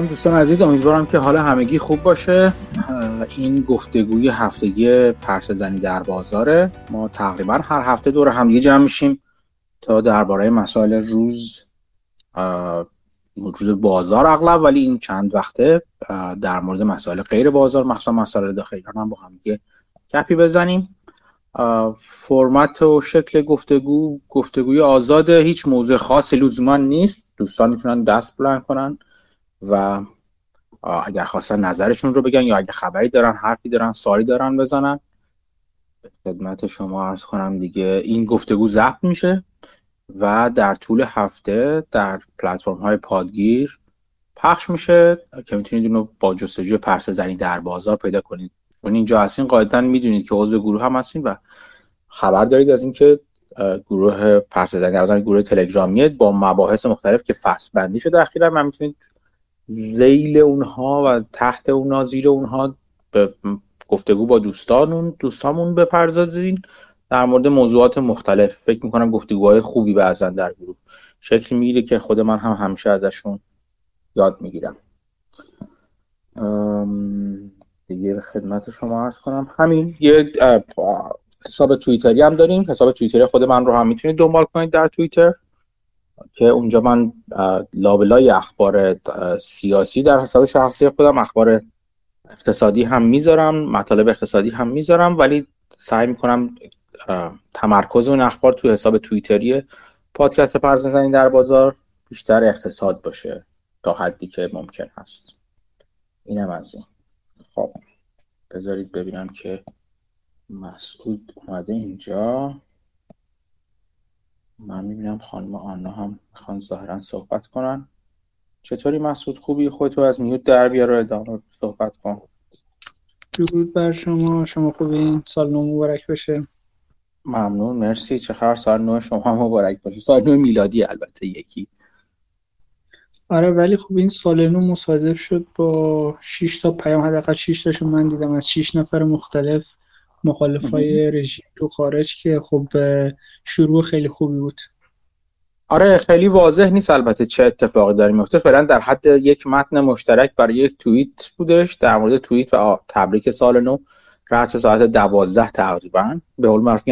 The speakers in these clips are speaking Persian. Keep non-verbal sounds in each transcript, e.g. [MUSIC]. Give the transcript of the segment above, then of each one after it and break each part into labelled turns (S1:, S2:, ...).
S1: سلام دوستان عزیز امیدوارم که حال همگی خوب باشه. این گفتگوی هفتگی پرس زنی در بازاره. ما تقریبا هر هفته دور همدیگه جمع میشیم تا درباره مسائل روز روز بازار اغلب ولی این چند وقته در مورد مسائل غیر بازار مخصوصا مسائل داخلی هم با همدیگه کپی بزنیم. فرمت و شکل گفتگو گفتگوی آزاده هیچ موضوع خاصی لزوما نیست. دوستان می‌تونن دست بلند کنن. و اگر خواستن نظرشون رو بگن یا اگر خبری دارن حرفی دارن سوالی دارن بزنن. خدمت شما عرض کنم دیگه این گفتگو ضبط میشه و در طول هفته در پلتفرم های پادگیر پخش میشه که می‌تونید اونو با جستجوی پرس زنی در بازار پیدا کنید. چون اینجا هستین قاعدتا می‌دونید که عضو گروه هم هستین و خبر دارید از اینکه گروه پرس زنی در گروه تلگرامیه با مباحث مختلف که فصل بندی شده اخیرا من می‌تونید زیل اونها و تحت اونها زیر اونها به گفتگو با دوستانون دوستامون بپردازین در مورد موضوعات مختلف. فکر می‌کنم گفتگوهای خوبی بعضا در گروه شکل می‌گیره که خود من هم همیشه ازشون یاد می‌گیرم. دیگه خدمت شما عرض کنم. همین یه حساب توییتری هم داریم. حساب توییتری خود من رو هم می‌تونید دنبال کنید در توییتر. که اونجا من لابلای اخبار سیاسی در حساب شخصی خودم اخبار اقتصادی هم می‌ذارم مطالب اقتصادی هم می‌ذارم ولی سعی می‌کنم تمرکز اون اخبار تو حساب توییتری پادکست پرزنزنی در بازار بیشتر اقتصاد باشه تا حدی که ممکن هست. اینم از این. خب بذارید ببینم که مسعود اومده اینجا. من می‌بینم خانم آنا هم می‌خوان ظاهرا صحبت کنن. چطوری مسعود؟ خوبی؟ خودتو از میوت در بیار ادامه صحبت کن.
S2: درود بر شما. شما خوبی؟ سال نو مبارک بشه
S1: ممنون. مرسی. چه خبر؟ سال نو شما مبارک باشه. سال نو میلادی البته یکی.
S2: آره ولی خب این سال نو مصادف شد با 6 تا پیام. حداقل 6 تاشون من دیدم. از 6 نفر مختلف مخالفای رژیم تو خارج که خب شروع خیلی خوبی بود.
S1: آره خیلی واضح نیست البته چه اتفاقی داره میفته. فعلا در حد یک متن مشترک برای یک توییت بودش. در مورد توییت و تبریک سال نو رأس ساعت دوازده تقریبا. به قول معروف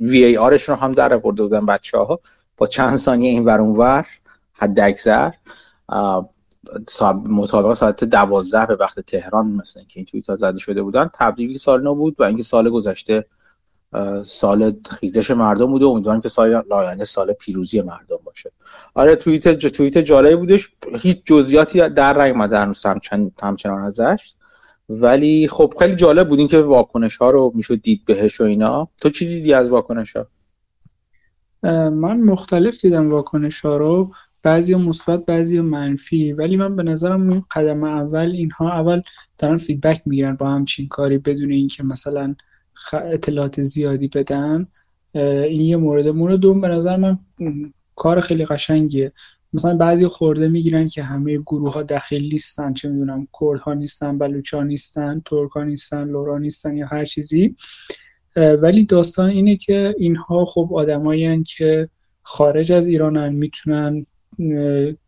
S1: وی ای آرش رو هم در آورده بودن بچه ها با چند ثانیه این ور اونور حد اکثر. مطابق ساعت دوازده به وقت تهران مثلا که این توییت ها زده شده بودن تبدیلی سال نو بود و اینکه سال گذشته سال خیزش مردم بوده امیدوارم که سال آینده سال پیروزی مردم باشه. آره توییت توییت جالبی بودش. هیچ جزئیاتی در نیومد هنوز همچنان ازش. ولی خب خیلی جالب بود که واکنش ها رو می‌شد دید بهش و اینا. تو چی دیدی از واکنش ها
S2: من مختلف دیدم واکنش ها رو. بعضی مثبت بعضی منفی. ولی من به نظرم این قدم اول اینها اول دارن فیدبک می‌گیرن با همچین کاری بدون اینکه مثلا اطلاعات زیادی بدن. این یه مورد. مورد دوم به نظر من کار خیلی قشنگیه. مثلا بعضی خورده می‌گیرن که همه گروه ها دخیل نیستن چه می‌دونم کرد ها نیستن بلوچ ها نیستن ترک ها نیستن لورا نیستن یا هر چیزی. ولی داستان اینه که اینها خب آدمایی که خارج از ایرانن می‌تونن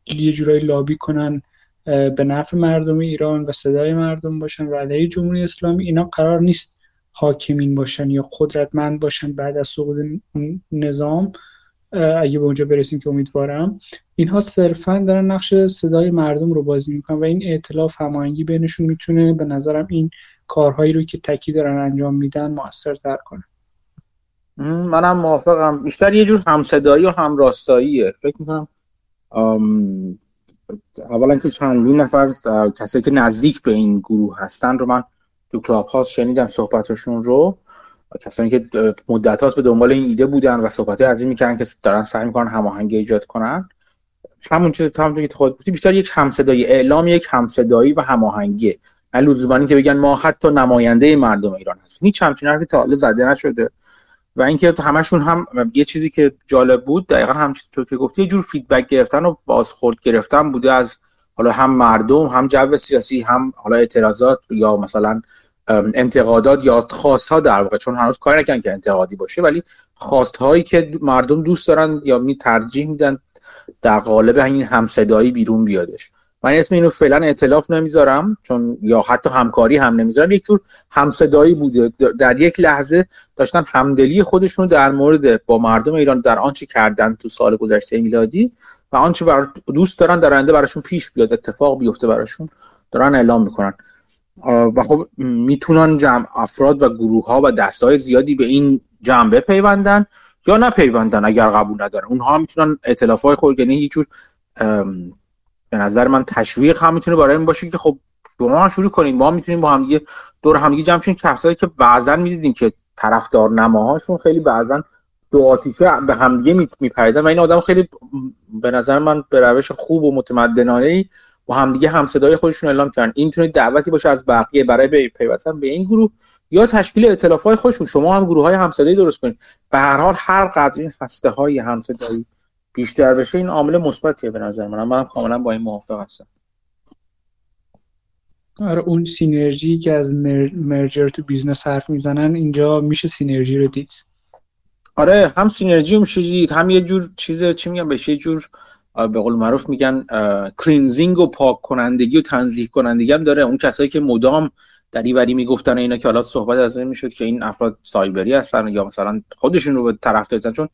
S2: یه جورایی لابی کنن به نفع مردم ایران و صدای مردم باشن و علیه جمهوری اسلامی. اینا قرار نیست حاکمین باشن یا قدرتمند باشن بعد از سقوط نظام. اگه به اونجا برسیم که امیدوارم. اینها صرفا دارن نقش صدای مردم رو بازی می‌کنن و این ائتلاف هماهنگی بینشون می‌تونه به نظرم این کارهایی رو که تکی دارن انجام میدن موثرتر کنه.
S1: منم موافقم. بیشتر یه جور همصدایی و همراستاییه. فکر می‌کنم اولا که چندین نفر کسایی که نزدیک به این گروه هستن رو من تو Clubhouse شنیدم صحبتشون رو. کسانی که مدت هاست به دنبال این ایده بودن و صحبت از این می‌کردن که دارن سعی می‌کنن هماهنگی ایجاد کنن. همون چیز هم که خود گفتی بیشتر یک همصدایی اعلام یک همصدایی و هماهنگی نه که بگن ما حتی نماینده مردم ایران هستیم. هیچ همچین حرفی تا حالا زده نشده. و اینکه همشون هم یه چیزی که جالب بود دقیقا هم تو که گفتی یه جور feedback گرفتن و بازخورد گرفتن بوده از حالا هم مردم هم جو سیاسی هم حالا اعتراضات یا مثلا انتقادات یا خواست ها در واقع. چون هنوز کاری نکردن که انتقادی باشه ولی خواست هایی که مردم دوست دارن یا می ترجیح میدن در قالب این همصدایی بیرون بیادش. من اسم اینو فعلا اطلاف نمی‌ذارم چون یا حتی همکاری هم نمی‌ذارم. یک جور همصدایی بوده. در یک لحظه داشتن همدلی خودشون در مورد با مردم ایران در آنچه کردن تو سال گذشته میلادی و آنچه بر دوست دارن در آینده براشون پیش بیاد اتفاق بیفته براشون دارن اعلام می‌کنن. و خب می‌تونن جمع افراد و گروه ها و دست های زیادی به این جمع بپیوندن یا نپیوندن اگر قبول ندارن. اونها می‌تونن اطلاف های خود یعنی یه جور به نظر من تشویق هم می‌تونه برای این باشه که خب شما شروع کنید ما می‌تونیم با هم دور هم جمع شیم. کسایی که بعضا می‌دیدیم که طرفدار نماهاشون خیلی بعضا دو آتیفه به همدیگه میپریدن و این آدم خیلی به نظر من به روش خوب و متمدنانه ای با همدیگه هم صدای خودشون اعلام کردن. این می‌تونه دعوتی باشه از بقیه برای پیوستن به این گروه یا تشکیل ائتلاف های خودشون. شما هم گروه های همصدایی درست کنید به هر حال هر قدر این هسته های همصدایی بیشتر بشه این عامل مثبتیه به نظر من. من کاملا با این موافق هستم.
S2: آره اون سینرژی که از merger تو business حرف می‌زنن اینجا میشه synergy رو دید.
S1: آره هم synergy میشه دید هم یه جور چیز چی میگن بشه یه جور به قول معروف میگن cleansing و پاک کنندگی و تنزیه کنندگی هم داره. اون کسایی که مدام دری وری می‌گفتن اینا که حالا صحبت از این می‌شد که این افراد سایبری هستن یا مثلا خودشون رو به طرف دارن چون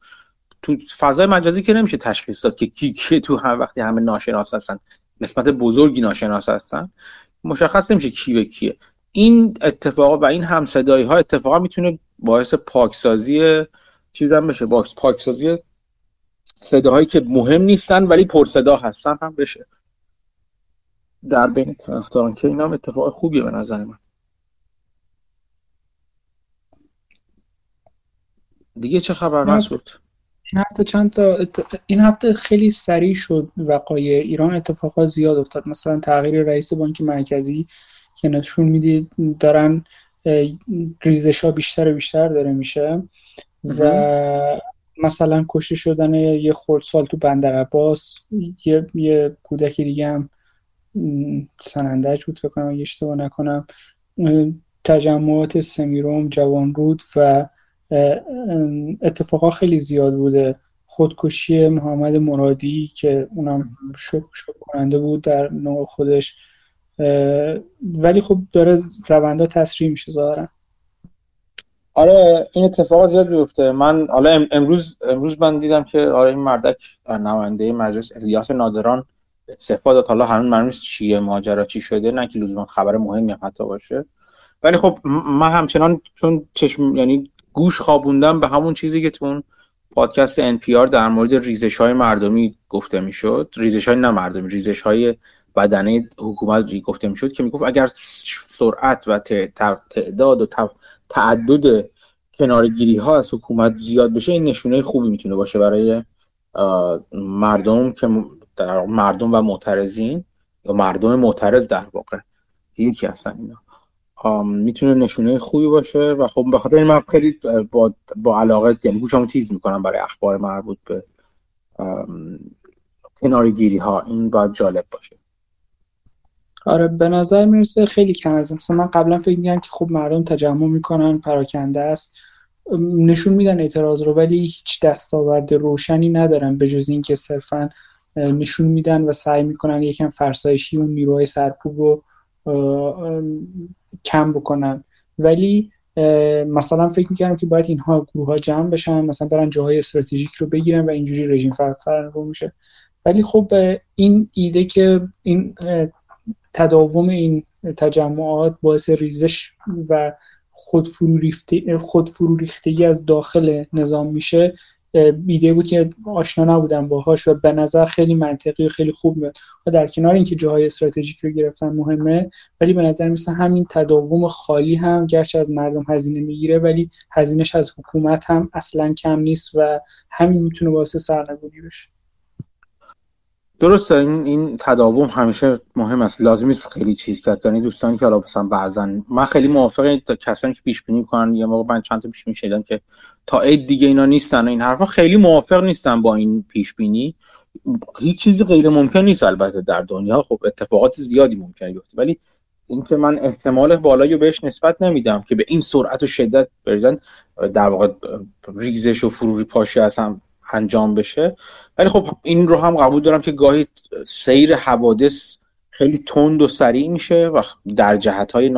S1: تو فضای مجازی که نمیشه تشخیص داد که کی کی تو هم وقتی همه ناشناس هستن نسبت بزرگی ناشناس هستن مشخص نمیشه کی به کیه. این اتفاق و این همصدایی ها اتفاقا می‌تونه باعث پاکسازی چیزم بشه باکس پاکسازی صداهایی که مهم نیستن ولی پر صدا هستن هم بشه. در بین طرفداران که اینا اتفاق خوبیه به نظر من. دیگه چه خبر مسعود؟
S2: این هفته چند تا این هفته خیلی سریع شد وقایع. ایران اتفاقات زیاد افتاد. مثلا تغییر رئیس بانک مرکزی که نشون می‌دید دارن ریزش ها بیشتر و بیشتر داره میشه و مثلا کشته شدن یه خردسال تو بندر عباس یه, یه کودکی دیگه هم سنندج بود فکر کنم اشتباه نکنم. تجمعات سمیروم جوانرود و اتفاقا خیلی زیاد بوده. خودکشی محمد مرادی که اونم شک شک کننده بود در نوع خودش. ولی خب داره روندا تسریع میشه ظاهرا.
S1: آره این اتفاق زیاد بیفته من حالا امروز امروز من دیدم که آره این مردک نماینده مجلس الیاس نادران استعفا داد. حالا همین معلوم چیه ماجرا چی شده نه که لزوما خبر مهمی هم حتی باشه. ولی خب من همچنان چون چشم یعنی گوش خوابوندم به همون چیزی که تو پادکست NPR در مورد ریزش های مردمی گفته می‌شد. ریزش های نه مردمی ریزش های بدنه حکومت گفته می‌شد که می‌گفت اگر سرعت و تعداد و تعدد کنارگیری ها از حکومت زیاد بشه این نشونه خوبی می‌تونه باشه برای مردم که مردم و معترضین یا مردم معترض در واقع. یکی هستن اینا. می‌تونه نشونه خوبی باشه و خب به خاطر من خیلی با, با علاقه یعنی گوشمو تیز می‌کنم برای اخبار مربوط به کنارگیری ها این باید جالب باشه.
S2: آره به نظر می‌رسه خیلی کم از مثلا من قبلا فکر میگم که خب مردم تجمع می‌کنن پراکنده است. نشون میدن اعتراض رو ولی هیچ دستاورد روشنی ندارن به جز اینکه صرفا نشون میدن و سعی می‌کنن یکم فرسایشی و نیروهای سرکوب رو کم بکنن. ولی مثلا فکر می‌کردم که باید اینها گروه ها جمع بشن مثلا برن جاهای استراتژیک رو بگیرن و اینجوری رژیم فرد رو میشه ولی خب این ایده که این تداوم این تجمعات باعث ریزش و خود فرو ریختگی از داخل نظام میشه ایده بود که آشنا نبودم باهاش و به نظر خیلی منطقی و خیلی خوب میاد. و در کنار اینکه جاهای استراتژیک رو گرفتن مهمه ولی به نظر مثل همین تداوم خالی هم گرچه از مردم هزینه می‌گیره ولی هزینهش از حکومت هم اصلا کم نیست و همین می‌تونه باعث سرنگونی بشه.
S1: درسته این این تداوم همیشه مهم است. لازم است خیلی چیز کرد. یعنی دوستانی که حالا مثلا بعضا من خیلی موافق کسانی که پیش بینی کنن یه موقع من چند تا پیش بینی که تا عید دیگه اینا نیستن این حرفا. خیلی موافق نیستن با این پیش بینی هیچ چیزی غیر ممکن نیست البته در دنیا. خب اتفاقات زیادی ممکنه بیفته. ولی اینکه من احتمال بالایی بهش نسبت نمیدم که به این سرعت و شدت بریزن در واقع ریزش و فروری پاشی از هم انجام بشه. ولی خب این رو هم قبول دارم که گاهی سیر حوادث خیلی تند و سریع میشه و در جهت های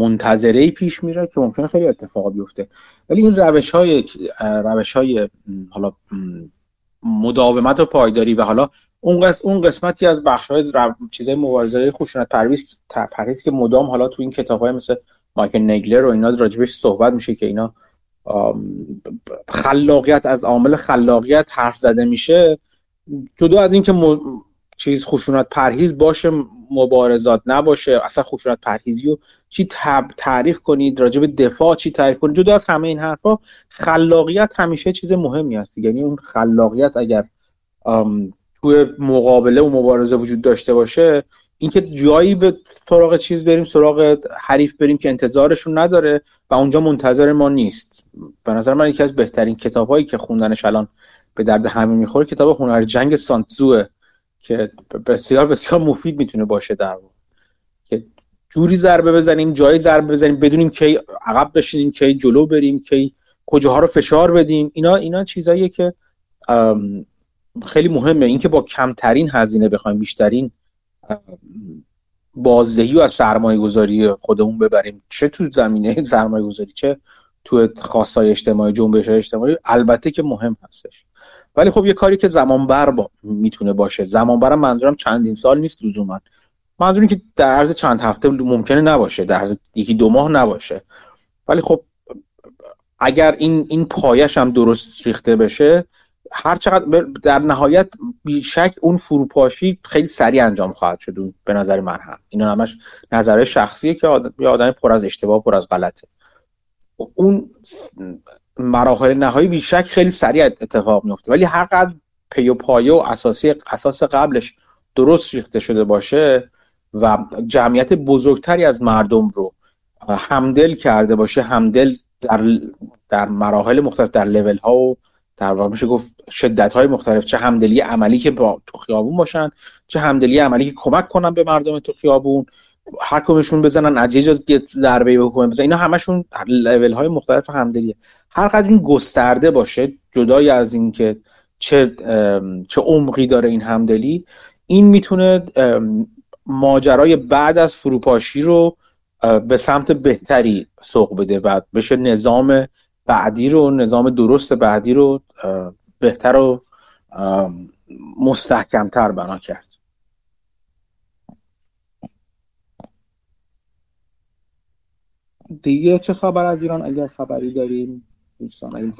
S1: نامنتظره پیش میره که ممکنه خیلی اتفاق بیفته. ولی این روش های روش های حالا مداومت و پایداری و حالا اون قسمت اون قسمتی از بخش های چیزای مبارزه خشونت پرویز پرهیز که مدام حالا تو این کتاب های مثل مایکل نگلر و اینا راجبش صحبت میشه که اینا خلاقیت از عامل خلاقیت حرف زده میشه. جدا از اینکه م... چیز خشونت پرهیز باشه مبارزات نباشه اصلا خشونت پرهیزی رو چی تعریف کنید راجع به دفاع چی تعریف کنید. جدا از همه این حرفا خلاقیت همیشه چیز مهمی هست. یعنی اون خلاقیت اگر توی مقابله و مبارزه وجود داشته باشه اینکه جایی به سراغ چیز بریم سراغ حریف بریم که انتظارشون نداره و اونجا منتظر ما نیست. به نظر من یکی از بهترین کتابهایی که خوندنش الان به درد همین می‌خوره کتاب هنر جنگ سانتزوه. که بسیار بسیار مفید می‌تونه باشه در که جوری ضربه بزنیم جایی ضربه بزنیم بدونیم کی عقب بشینیم کی جلو بریم کی کجاها رو فشار بدیم. اینا اینا چیزاییه که خیلی مهمه. اینکه با کمترین هزینه بخوایم بیشترین بازدهی و از سرمایه گذاری خودمون ببریم. چه تو زمینه [LAUGHS] سرمایه گذاری چه تو خواستای اجتماعی جنبش اجتماعی. البته که مهم هستش. ولی خب یه کاری که زمان بر با می‌تونه باشه. زمان برم منظورم چندین سال نیست لزوما. منظوری که در عرض چند هفته ممکنه نباشه در عرض یکی دو ماه نباشه. ولی خب اگر این این پایش هم درست ریخته بشه هر چقدر در نهایت بیشک اون فروپاشی خیلی سریع انجام خواهد شد به نظر من. هم اینا همش نظر شخصیه که آدم, آدم پر از اشتباه پر از غلطه. اون مراحل نهایی بیشک خیلی سریع اتفاق میفته. ولی هر قدر پی و پایه و اساسی اساس قبلش درست ریخته شده باشه و جمعیت بزرگتری از مردم رو همدل کرده باشه همدل در در مراحل مختلف در لول ها و در واقع میشه گفت شدت های مختلف. چه همدلی عملی که با تو خیابون باشن چه همدلی عملی که کمک کنن به مردم تو خیابون. هر بزنن از یه جا ضربه بکنن. بزنن اینا همشون لول های مختلف همدلیه. هر قدر این گسترده باشه جدای از اینکه چه چه عمقی داره این همدلی این می‌تونه ماجرای بعد از فروپاشی رو به سمت بهتری سوق بده و بشه نظام بعدی رو نظام درست بعدی رو بهتر و مستحکمتر بنا کرد. دیگه چه خبر از ایران؟ اگر خبری داریم دوستان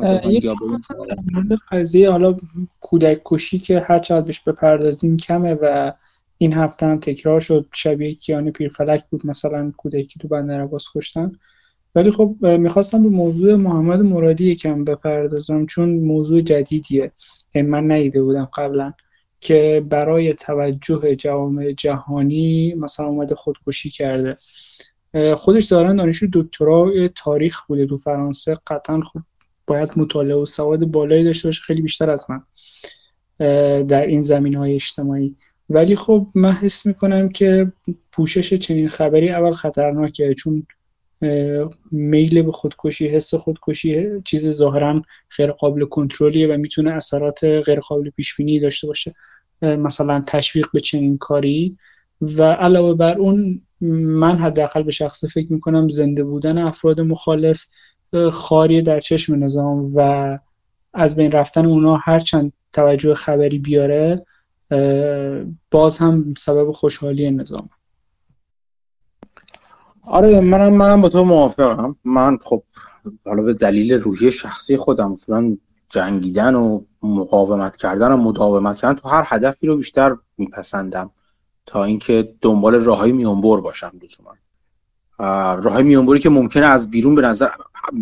S2: قضیه حالا کودک کشی که هر چقدر بهش بپردازیم کمه و این هفته هم تکرار شد. شبیه کیان پیرفلک بود مثلا کودکی تو بندر عباس کشتن. ولی خب می‌خواستم به موضوع محمد مرادی یکم بپردازم چون موضوع جدیدیه. من ندیده بودم قبلا که برای توجه جوامع جهانی مثلا اومده خودکشی کرده. خودش دارن دانشجو دکترا تاریخ بوده تو فرانسه. قطعا خب باید مطالعه و سواد بالایی داشته باشه. خیلی بیشتر از من در این زمین های اجتماعی. ولی خب من حس می‌کنم که پوشش چنین خبری اول خطرناکه چون میل به خودکشی حس خودکشی چیز ظاهرا غیر قابل کنترلیه و می‌تونه اثرات غیر قابل پیش بینی داشته باشه. مثلا تشویق به چنین کاری. و علاوه بر اون من حداقل به شخصه فکر می‌کنم زنده بودن افراد مخالف خاری در چشم نظام و از بین رفتن اونا هرچند توجه خبری بیاره باز هم سبب خوشحالی نظام.
S1: آره منم منم با تو موافقم. من خب حالا به دلیل روحی شخصی خودم مثلا جنگیدن و مقاومت کردن و مداومت کردن تو هر هدفی رو بیشتر میپسندم. تا اینکه دنبال راههای میونبر باشم لزوما. راههای میونبری که ممکنه از بیرون به نظر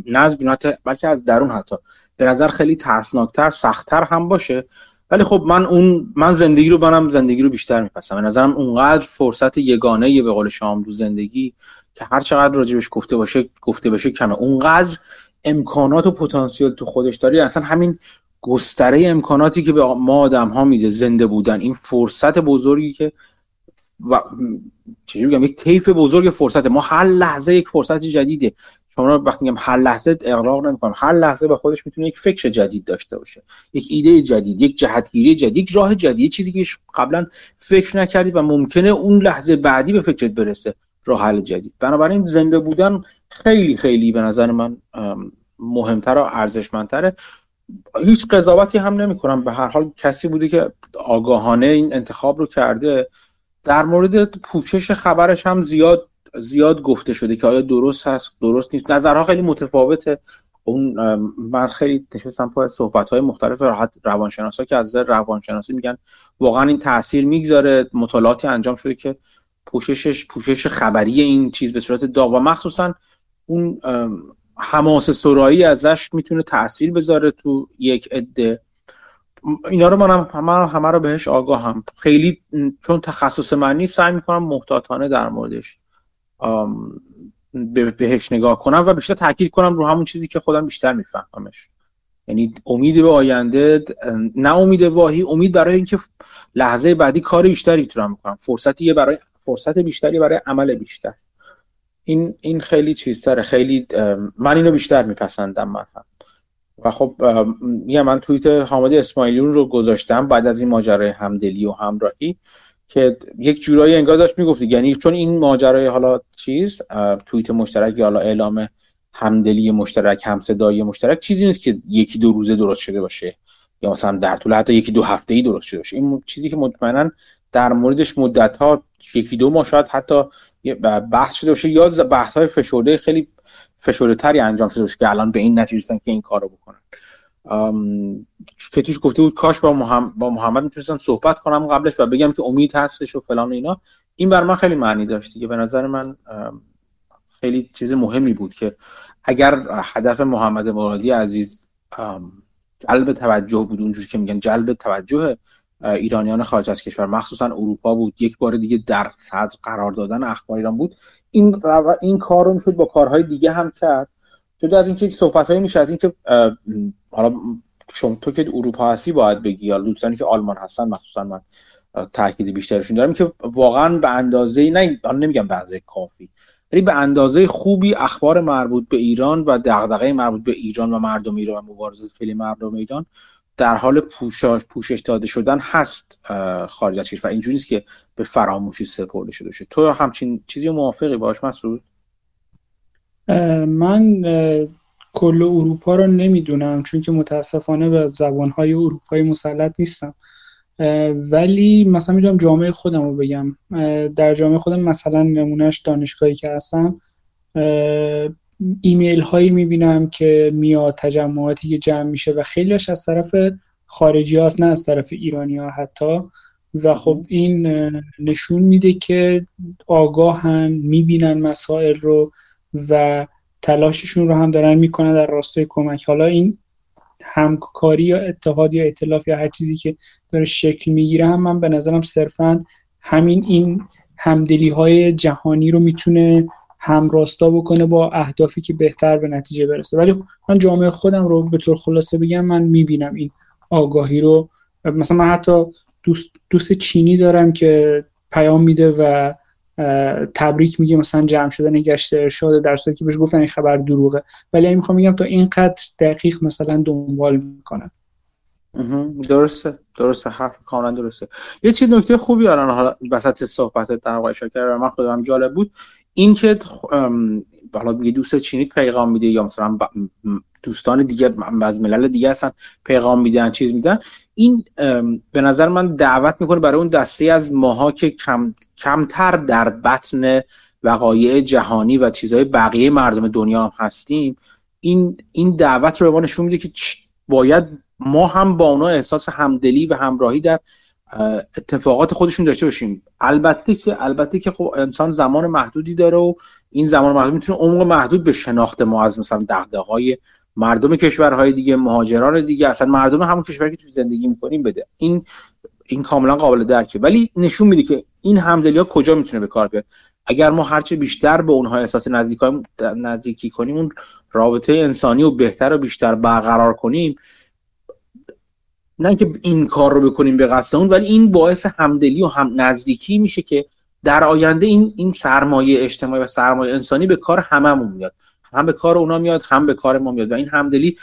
S1: نه از بیرون بلکه از درون حتی به نظر خیلی ترسناکتر سختتر هم باشه. ولی خب من اون من زندگی رو منم زندگی رو بیشتر میپسم به نظرم اونقدر فرصت یگانه یه به قول شام دو زندگی که هر چقدر راجبش گفته باشه گفته باشه کمه. اونقدر امکانات و پتانسیل تو خودش داری. اصلا همین گستره امکاناتی که به ما آدم ها میده زنده بودن این فرصت بزرگی که و چجوری بگم یک طیف بزرگ فرصت. ما هر لحظه یک فرصت جدیده. شما وقتی میگم هر لحظه اقراق نمی‌کنم. هر لحظه به خودش می‌تونه یک فکر جدید داشته باشه. یک ایده جدید یک جهتگیری جدید یک راه جدید چیزی که قبلا فکر نکردی و ممکنه اون لحظه بعدی به فکرت برسه راه حل جدید. بنابراین زنده بودن خیلی خیلی به نظر من مهمتر و ارزشمندتره. هیچ قضاوتی هم نمی کنم به هر حال کسی بوده که آگاهانه این انتخاب رو کرده. در مورد پوشش خبرش هم زیاد زیاد گفته شده که آیا درست هست درست نیست. نظرها خیلی متفاوته. اون من خیلی نشستم پای صحبت های مختلف راحت روانشناسا که از روانشناسی میگن واقعا این تاثیر می‌گذاره. مطالعاتی انجام شده که پوششش پوشش خبری این چیز به صورت دا و مخصوصا اون حماس سرایی ازش می‌تونه تاثیر بذاره تو یک عده. اینا رو منم همه همه رو بهش آگاهم. خیلی چون تخصص من نیست سعی می‌کنم محتاطانه در موردش بهش نگاه کنم و بیشتر تاکید کنم رو همون چیزی که خودم بیشتر میفهممش. یعنی امید به آینده نه امید واهی امید برای اینکه لحظه بعدی کار بیشتری می‌تونم بکنم. فرصتی برای فرصت بیشتری برای عمل بیشتر. این این خیلی چیزتره. خیلی من اینو بیشتر میپسندم من هم. و خب میگم من توییت حامد اسماعیلیون رو گذاشتم بعد از این ماجرای همدلی و همراهی که یک جورایی انگار داشت می‌گفت یعنی چون این ماجرای حالا چیز توییت مشترک یا حالا اعلام همدلی مشترک همصدایی مشترک چیزی نیست که یکی دو روزه درست شده باشه. یا مثلا در طول حتی یکی دو هفته ای درست شده باشه. این چیزی که مطمئنا در موردش مدت ها یکی دو ماه شاید حتی بحث شده باشه یا بحث های فشرده خیلی فشرده تری انجام شده که الان به این نتیجه که این کارو بکنن. که توش گفته بود کاش با محمد, با محمد می‌تونستم صحبت کنم قبلش و بگم که امید هستش و فلان و اینا. این بر من خیلی معنی داشت دیگه. به نظر من خیلی چیز مهمی بود که اگر هدف محمد مرادی عزیز جلب توجه بود اونجوری که میگن جلب توجه ایرانیان خارج از کشور. مخصوصا اروپا بود. یک بار دیگه در صدر قرار دادن اخبار ایران بود. این این کار رو می‌شد با کارهای دیگه هم کرد. جدا از اینکه صحبت میشه از اینکه حالا شما تو که اروپا هستی باید بگی یا دوستانی که آلمان هستن مخصوصا من تاکید بیشترشون دارم که واقعا به اندازه نه نمیگم به اندازه کافی ولی به اندازه خوبی اخبار مربوط به ایران و دغدغه مربوط به ایران و مردم ایران و مبارزه فعلی مردم ایران در حال پوشش پوشش داده شدن هست خارج از کشور. اینجوری نیست که به فراموشی سپرده شده باشه. تو همچین چیزی موافقی باش مسعود؟
S2: من کل اروپا رو نمی‌دونم چون که متاسفانه به زبانهای اروپایی مسلط نیستم. ولی مثلا می‌دونم جامعه خودم رو بگم. در جامعه خودم مثلا نمونهش دانشگاهی که هستم ایمیل هایی می‌بینم که میاد تجمعاتی که جمع میشه و خیلیش از طرف خارجی هاست نه از طرف ایرانی ها حتی. و خب این نشون میده که آگاهن می‌بینن مسائل رو و تلاششون رو هم دارن می‌کنن در راستای کمک. حالا این همکاری یا اتحاد یا اطلاف یا هر چیزی که داره شکل می‌گیره هم من به نظرم صرفا همین این همدلی های جهانی رو می‌تونه همراستا بکنه با اهدافی که بهتر به نتیجه برسه. ولی من جامعه خودم رو به طور خلاصه بگم من می‌بینم این آگاهی رو. مثلا من حتی دوست, دوست چینی دارم که پیام میده و تبریک میگه مثلا جمع شدن گشت ارشاد در که بهش گفتن این خبر دروغه. ولی می‌خوام بگم تا اینقدر دقیق مثلا دنبال می‌کنن
S1: درسته. درسته. حرف کاملا درسته. یه چیز نکته خوبی الان حالا وسط صحبت در واقع شکر من خودم جالب بود. این که حالا میگه دوست چینی پیغام میده یا مثلا دوستان دیگه از ملل دیگه هستن پیغام میدن چیز میدن. این به نظر من دعوت می‌کنه برای اون دسته از ماها که کم، کمتر در بطن وقایع جهانی و چیزهای بقیه مردم دنیا هم هستیم. این این دعوت رو به ما نشون میده که باید ما هم با اونا احساس همدلی و همراهی در اتفاقات خودشون داشته باشیم. البته که البته که خب انسان زمان محدودی داره و این زمان محدود می‌تونه عمق محدود به شناخت ما از مثلا دغدغه های مردم کشورهای دیگه مهاجران دیگه اصلا مردم همون کشوری که تو زندگی می‌کنیم بده. این این کاملا قابل درکه. ولی نشون میده که این همدلی ها کجا می‌تونه به کار بیاد. اگر ما هرچه بیشتر به اونها احساس نزدیکی کنیم اون رابطه انسانی و بهتر و بیشتر برقرار کنیم نه که این کار رو بکنیم به قصد اون ولی این باعث همدلی و هم نزدیکی میشه که در آینده این این سرمایه اجتماعی و سرمایه انسانی به کار هممون میاد. هم به کار اونا میاد هم به کار ما میاد. و این همدلی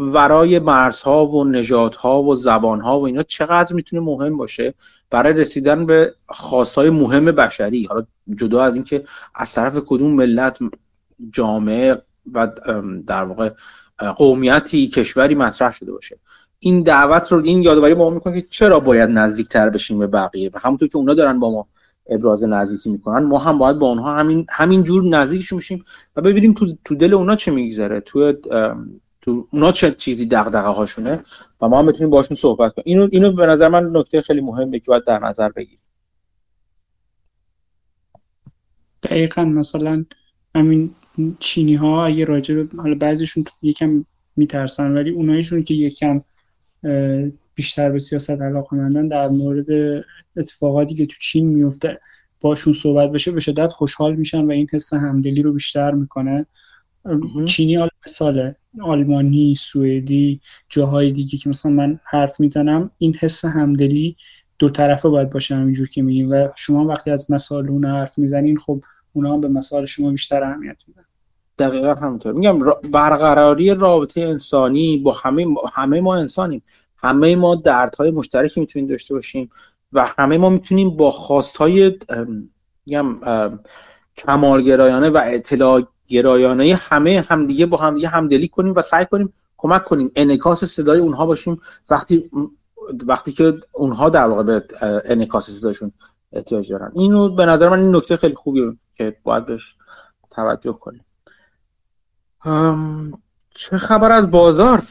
S1: ورای مرزها و نژادها و زبانها و اینا چقدر می‌تونه مهم باشه برای رسیدن به خواستهای مهم بشری. حالا جدا از اینکه از طرف کدوم ملت جامعه و در واقع قومیتی کشوری مطرح شده باشه. این دعوت رو این یادآوری ما می‌کنه که چرا باید نزدیکتر بشیم به بقیه؟ و همونطور که اونا دارن با ما ابراز نزدیکی می‌کنن ما هم باید با اونها همین همین جور نزدیکشون بشیم و ببینیم تو تو دل اونا چه میگذره تو تو اونا چه چیزی دغدغه هاشونه و ما هم بتونیم باشون صحبت کنیم. اینو اینو به نظر من نکته خیلی مهمه که باید در نظر بگیریم.
S2: دقیقا مثلا همین چینی ها اگه راجع حالا بعضیشون یکم میترسن ولی اونایشون که یکم بیشتر به سیاست علاقه مندن در مورد اتفاقاتی که تو چین میفته باشون صحبت بشه به شدت خوشحال میشن و این حس همدلی رو بیشتر می‌کنه. چینی حالا مثال آلمانی سوئدی جاهای دیگه که مثلا من حرف می‌زنم این حس همدلی دو طرفه باید باشه همینجور که میگیم. و شما وقتی از مثال اون حرف می‌زنین خب اونا هم به مثال شما بیشتر اهمیت میدن.
S1: دقیقا همونطور میگم برقراری رابطه انسانی با همه همه ما انسانیم. همه ما دردهای مشترکی می‌تونیم داشته باشیم و همه ما می‌تونیم با خواستهای میگم کمالگرایانه و اطلاع گرایانه همه همدیگه با همدیگه همدلی کنیم و سعی کنیم کمک کنیم. انعکاس صدای اونها باشیم. وقتی وقتی که اونها در واقع به انعکاس صداشون احتیاج دارن. اینو به نظر من این نکته خیلی خوبیه که باید بهش توجه کنیم. چه خبر از بازار؟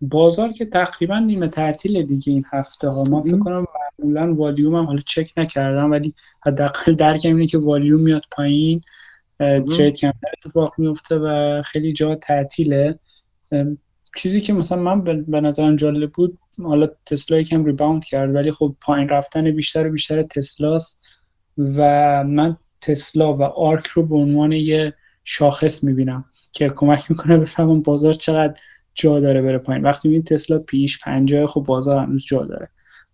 S2: بازار که تقریبا نیمه تعطیل دیگه این هفته ها. ما فکر کنم معمولا والیوم هم حالا چک نکردم ولی حداقل درکم اینه که والیوم میاد پایین. ترید کم اتفاق میفته و خیلی جا تعطیله. چیزی که مثلا من به نظرم جالب بود حالا تسلا یکم ریباوند کرد ولی خب پایین رفتن بیشتر و بیشتر تسلاست و من تسلا و آرک رو به عنوان یه شاخص می‌بینم که کمک می‌کنه بفهمم بازار چقدر جا داره بره پایین. وقتی می‌بینی تسلا P/E ش پنجاه خب بازار هنوز جا داره.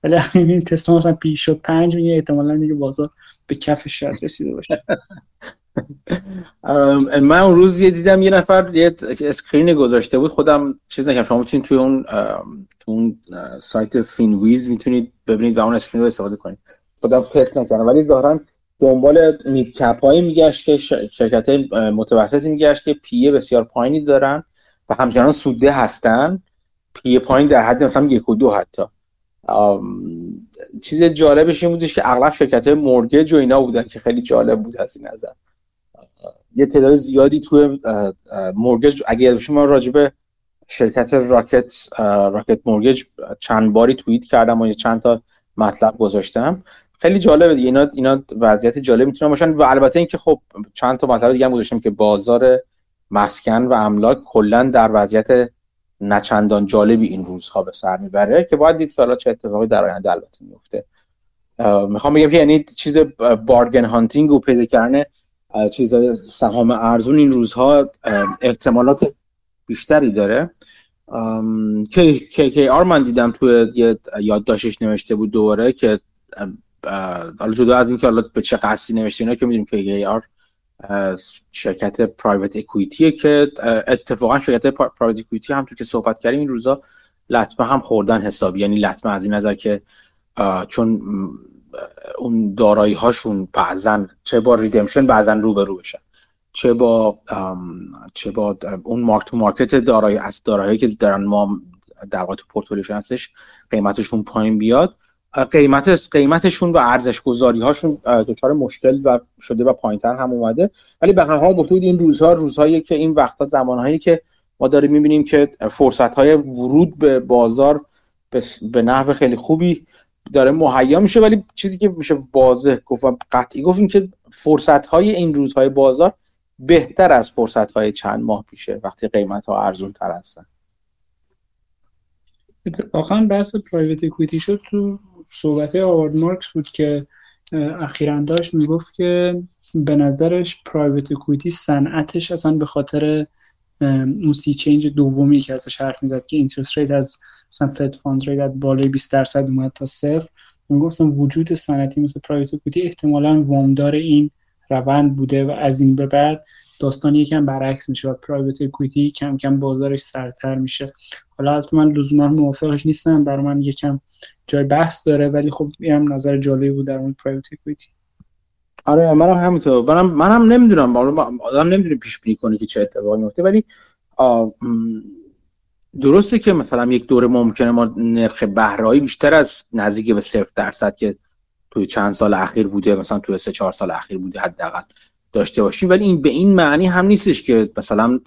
S2: ولی وقتی می‌بینی تسلا مثلا P/E ش شد پنج میگه احتمالا دیگه بازار به کف شاید رسیده باشه.
S1: من اون روز یه دیدم یه نفر یه screen گذاشته بود. خودم چیز نکنم شما می‌تونید توی اون تو اون سایت Finviz می‌تونید ببینید و اون screen رو استفاده کنید. خودم تست نکردم. ولی ظاهرا دنبال مید کپ هایی میگشت که شرکت متوسطی میگشت که پیه بسیار پایینی دارن و همچنان سوده هستن. پیه پایین در حد مثلا یک و دو حتی. چیز جالبش این بودش که اغلب شرکت های مورگج و اینا بودن که خیلی جالب بود از این نظر. یه تعداد زیادی توی مورگج اگه شما راجبه شرکت راکت راکت مورگج چند باری توییت کردم و چند تا مطلب گذاشتم. خیلی جالبه دیگه. اینا اینا وضعیت جالب می‌تونن باشن و البته اینکه خب چند تا مطلب دیگه هم گذاشتم که بازار مسکن و املاک کلا در وضعیت نچندان جالبی این روزها به سر می‌بره که باید دید که حالا چه اتفاقی در آینده البته میفته می‌خوام بگم که یعنی چیز بارگن هانتینگ و پیدا کردن چیز سهام ارزون این روزها احتمالات بیشتری داره. که کی آر من دیدم یه یادداشتش نوشته بود دوباره که حالا جدا از اینکه حالا به چه قصدی نوشته اینا که می‌دونیم که آر شرکت پرایوت اکویتیه که اتفاقا شرکت پرایوت اکویتی هم تو که صحبت کردیم این روزا لطمه هم خوردن حسابی. یعنی لطمه از این نظر که چون اون دارایی هاشون بعضا چه با ریدمشن بعضا رو به رو بشن. چه با چه با اون مارک تو مارکت دارایی از دارایی که دارن ما در واقع تو پورتفولیوشون هستش قیمتشون پایین بیاد. قیمت قیمتشون و ارزش گذاری هاشون دچار مشکل و شده و پایینتر هم اومده. ولی به هر حال بود این روزها روزهایی که این وقتا زمانهایی که ما داریم می‌بینیم که فرصت های ورود به بازار به نحو خیلی خوبی داره مهیا میشه. ولی چیزی که میشه واضح گفت قطعی گفتیم که فرصت های این روزهای بازار بهتر از فرصت های چند ماه پیشه وقتی قیمت ها ارزون تر هستن
S2: اتفاقا بحث private equity شد تو صحبت هاوارد مارکس بود که اخیرا داشت می‌گفت که به نظرش private equity صنعتش اصلا به خاطر اون sea change دومی که ازش حرف می‌زد که interest rate از مثلا Fed funds rate بالای 20 درصد اومد تا صفر می‌گفتم وجود صنعتی مثل پرایوت اکویتی احتمالا وامدار این روند بوده و از این به بعد داستان یکم برعکس میشه و پرایوت اکویتی کم کم بازارش سرتر میشه. حالا البته من لزوما موافقش نیستم برای من یکم جای بحث داره ولی خب این هم نظر جالبی بود در مورد پرایوت اکویتی
S1: آره منم همینطور. منم منم نمی‌دونم. آدم نمی‌دونه پیش بینی کنه که چه اتفاقی میفته ولی درسته که مثلا یک دوره ممکنه ما نرخ بهرهایی بیشتر از نزدیک به صفر درصد که توی چند سال اخیر بوده مثلا توی سه چهار سال اخیر بوده حداقل. داشته باشیم ولی این به این معنی هم نیستش که مثلا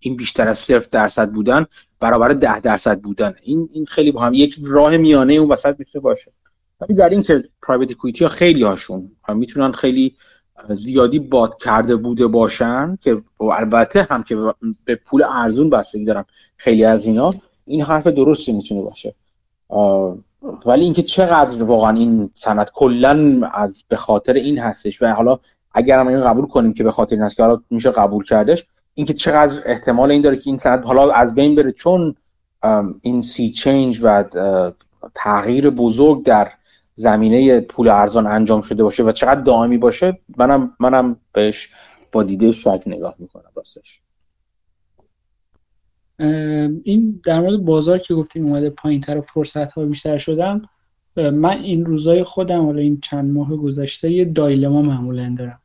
S1: این بیشتر از صفر درصد بودن برابر ده درصد بودن. این این خیلی با هم یک راه میانه اون وسط می‌تونه باشه. ولی در این که پرایوت کویتی ها خیلی هاشون می‌تونن خیلی زیادی باد کرده بوده باشن که البته هم که به پول ارزون بستگی دارم خیلی از اینا این حرف درستی می‌تونه باشه. ولی اینکه چقدر واقعا این سند کلا از به خاطر این هستش و حالا اگر هم این قبول کنیم که به خاطر این هست که حالا میشه قبول کردش اینکه چقدر احتمال این داره که این سند حالا از بین بره چون این سی چینج و تغییر بزرگ در زمینه پول ارزان انجام شده باشه و چقدر دائمی باشه منم منم بهش با دیده شک نگاه می‌کنم راستش.
S2: این در مورد بازار که گفتیم اومده پایین تر و فرصت ها بیشتر شدن من این روزای خودم حالا این چند ماه گذشته یه dilemma معمولا دارم.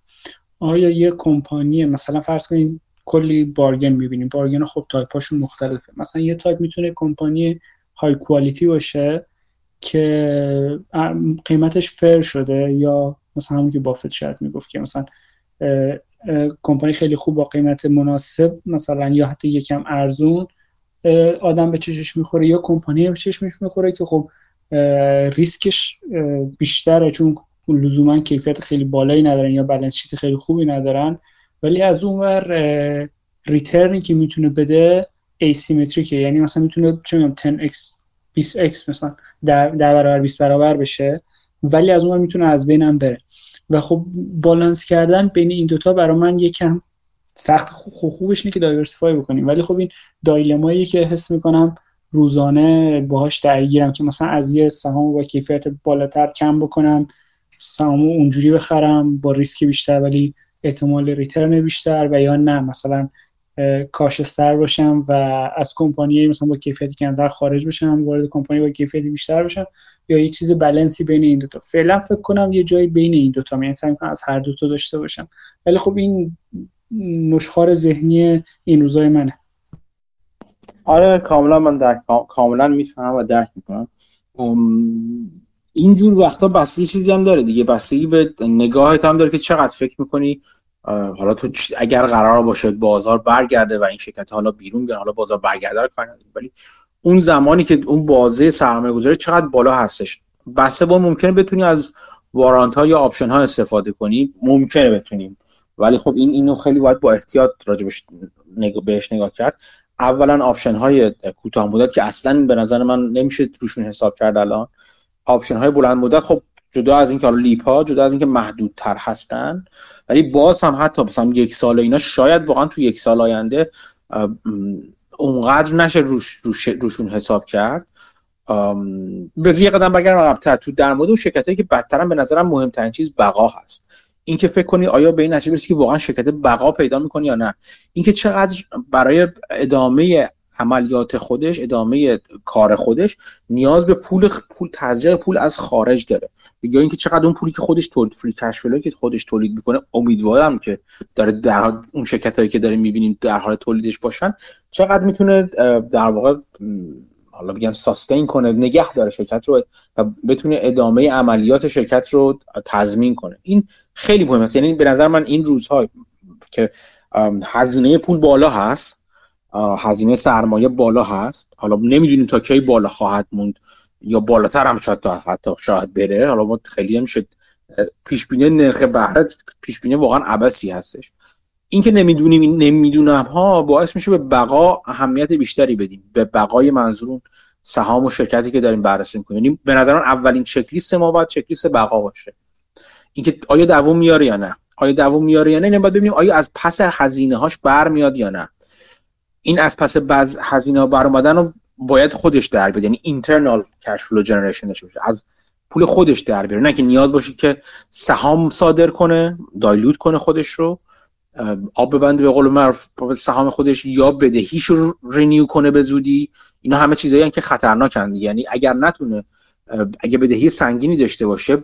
S2: آیا یه کمپانی مثلا فرض کنید کلی bargain می‌بینیم bargain خب تایپاشون مختلفه. مثلا یه تایپ می‌تونه کمپانی های quality باشه که قیمتش fair شده یا مثلا همون که بافت شاید می‌گفت که مثلا کمپانی خیلی خوب با قیمت مناسب مثلا یا حتی یکم ارزون آدم به چشش می‌خوره یا کمپانی به چشمش می‌خوره که خب ریسکش بیشتره چون لزوما کیفیت خیلی بالایی ندارن یا balance sheet خیلی خوبی ندارن ولی از اون ور return ی که می‌تونه بده asymmetric ه یعنی مثلا می‌تونه چه 10x 20x مثلا در برابر 20 برابر بشه ولی از اون می‌تونه از بینم بره. و خب بالانس کردن بین این دوتا برای من یکم سخت خوب خوبش اینه که diversify بکنیم. ولی خب این dilemma یی که حس می‌کنم روزانه باهاش درگیرم که مثلا از یه سهام با کیفیت بالاتر کم بکنم سهام اونجوری بخرم با ریسک بیشتر ولی احتمال return بیشتر و یا نه. مثلا cautious تر باشم و از کمپانی مثلا با کیفیتی کمتر خارج بشم وارد کمپانی با کیفیتی بیشتر بشم یا یک چیز بلنسی بین این دوتا فعلا فکر کنم یه جایی بین این دوتا یعنی سعی کنم از هر دوتا داشته باشم. ولی خب این نشخار ذهنی این روزای منه.
S1: آره کاملا من در کاملا می‌فهمم و درک می‌کنم. اینجور وقتا بستگی چیزی هم داره دیگه. بستگی به نگاهت هم داره که چقدر فکر می‌کنی. حالا تو اگر قرار باشه بازار برگرده و این شرکت حالا بیرون بیان حالا بازار برگرده رو ولی اون زمانی که اون بازه سرمایه گذاری چقدر بالا هستش. بسته با ممکنه بتونی از warrant ها یا option ها استفاده کنی. ممکنه بتونیم. ولی خب این اینو خیلی باید با احتیاط راجبش نگاه بهش نگاه کرد. اولا option های کوتاه مدت که اصلا به نظر من نمیشه روشون حساب کرد الان. option های بلند مدت خب جدا از اینکه حالا LEAP ها جدا از اینکه محدودتر هستن ولی باز هم حتی مثلا یک سال اینا شاید واقعا تو یک سال آینده اونقدر نشه روش روشون حساب کرد. به یه قدم بگردم عقب‌تر. تو در مورد اون شرکتایی که بدترن به نظرم مهمترین چیز بقا هست. اینکه فکر کنی آیا به این نتیجه که واقعا شرکت بقا پیدا می‌کنی یا نه. اینکه چقدر برای ادامه عملیات خودش ادامه کار خودش نیاز به پول پول تزریق پول از خارج داره. یا اینکه چقدر اون پولی که خودش تولید فری کش که خودش تولید می‌کنه امیدوارم که داره در اون شرکت هایی که داریم می‌بینیم در حال تولیدش باشن چقدر می‌تونه در واقع حالا بگم ساستین کنه نگه داره شرکت رو و بتونه ادامه عملیات شرکت رو تضمین کنه. این خیلی مهمه. یعنی به نظر من این روزها که هزینه پول بالا هست هزینه سرمایه بالا هست. حالا نمی‌دونیم تا کی بالا خواهد موند یا بالاتر هم شاید حتی شاید بره. حالا ما خیلی هم شد پیش بینی نرخ بهره پیش بینی واقعا عبثی هستش. این که نمی‌دونیم نمی‌دونم ها باعث میشه به بقا اهمیت بیشتری بدیم. به بقای منظور سهام و شرکتی که داریم بررسی می‌کنیم. یعنی به نظر من اولین چک ما باید چک بقا باشه. اینکه آیا دووم میاره یا نه؟ آیا دووم میاره یا نه؟ اینو باید ببینیم. آیا از پس هزینه هاش برمیاد یا نه؟ این از پس بعض هزینه بر رو باید خودش در بیاد یعنی internal cash flow generation داشته باشه. از پول خودش در بیاره. نه که نیاز باشه که سهام صادر کنه dilute کنه خودش رو آب ببنده به قول معروف سهام خودش یا بدهیش رو renew کنه به زودی. اینا همه چیزایی که خطرناکن یعنی اگر نتونه اگه بدهی سنگینی داشته باشه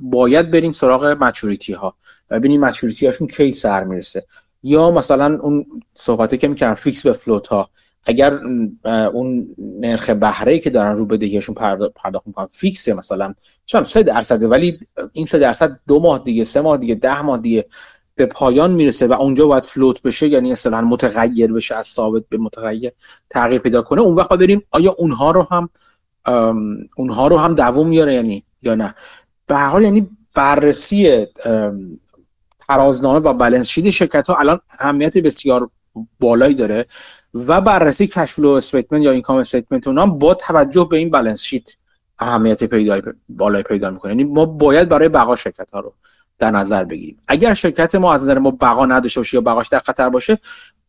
S1: باید بریم سراغ maturity ها. و ببینیم maturity هاشون کی سر می‌رسه. یا مثلا اون صحبته که می‌کنن fix به float ها اگر اون نرخ بهره که دارن رو بدهیشون پرداخت می‌کنن فیکسه مثلا. چون سه درصده ولی این سه درصد دو ماه دیگه سه ماه دیگه ده ماه دیگه به پایان می‌رسه و اونجا باید فلوت بشه یعنی اصلا متغیر بشه از ثابت به متغیر تغییر پیدا کنه. اون وقت بریم آیا اونها رو هم اونها رو هم دووم میاره یعنی یا نه. به هر حال یعنی بررسی ترازنامه و بالانس شید شرکت ها الان اهمیت بسیار بالایی داره و بررسی cash flow statement یا income statement اونها با توجه به این balance sheet اهمیت پیدا بالای پیدا می‌کنه. یعنی ما باید برای بقا شرکت ها رو در نظر بگیریم. اگر شرکت ما از نظر ما بقا نداشته باشه یا بقاش در خطر باشه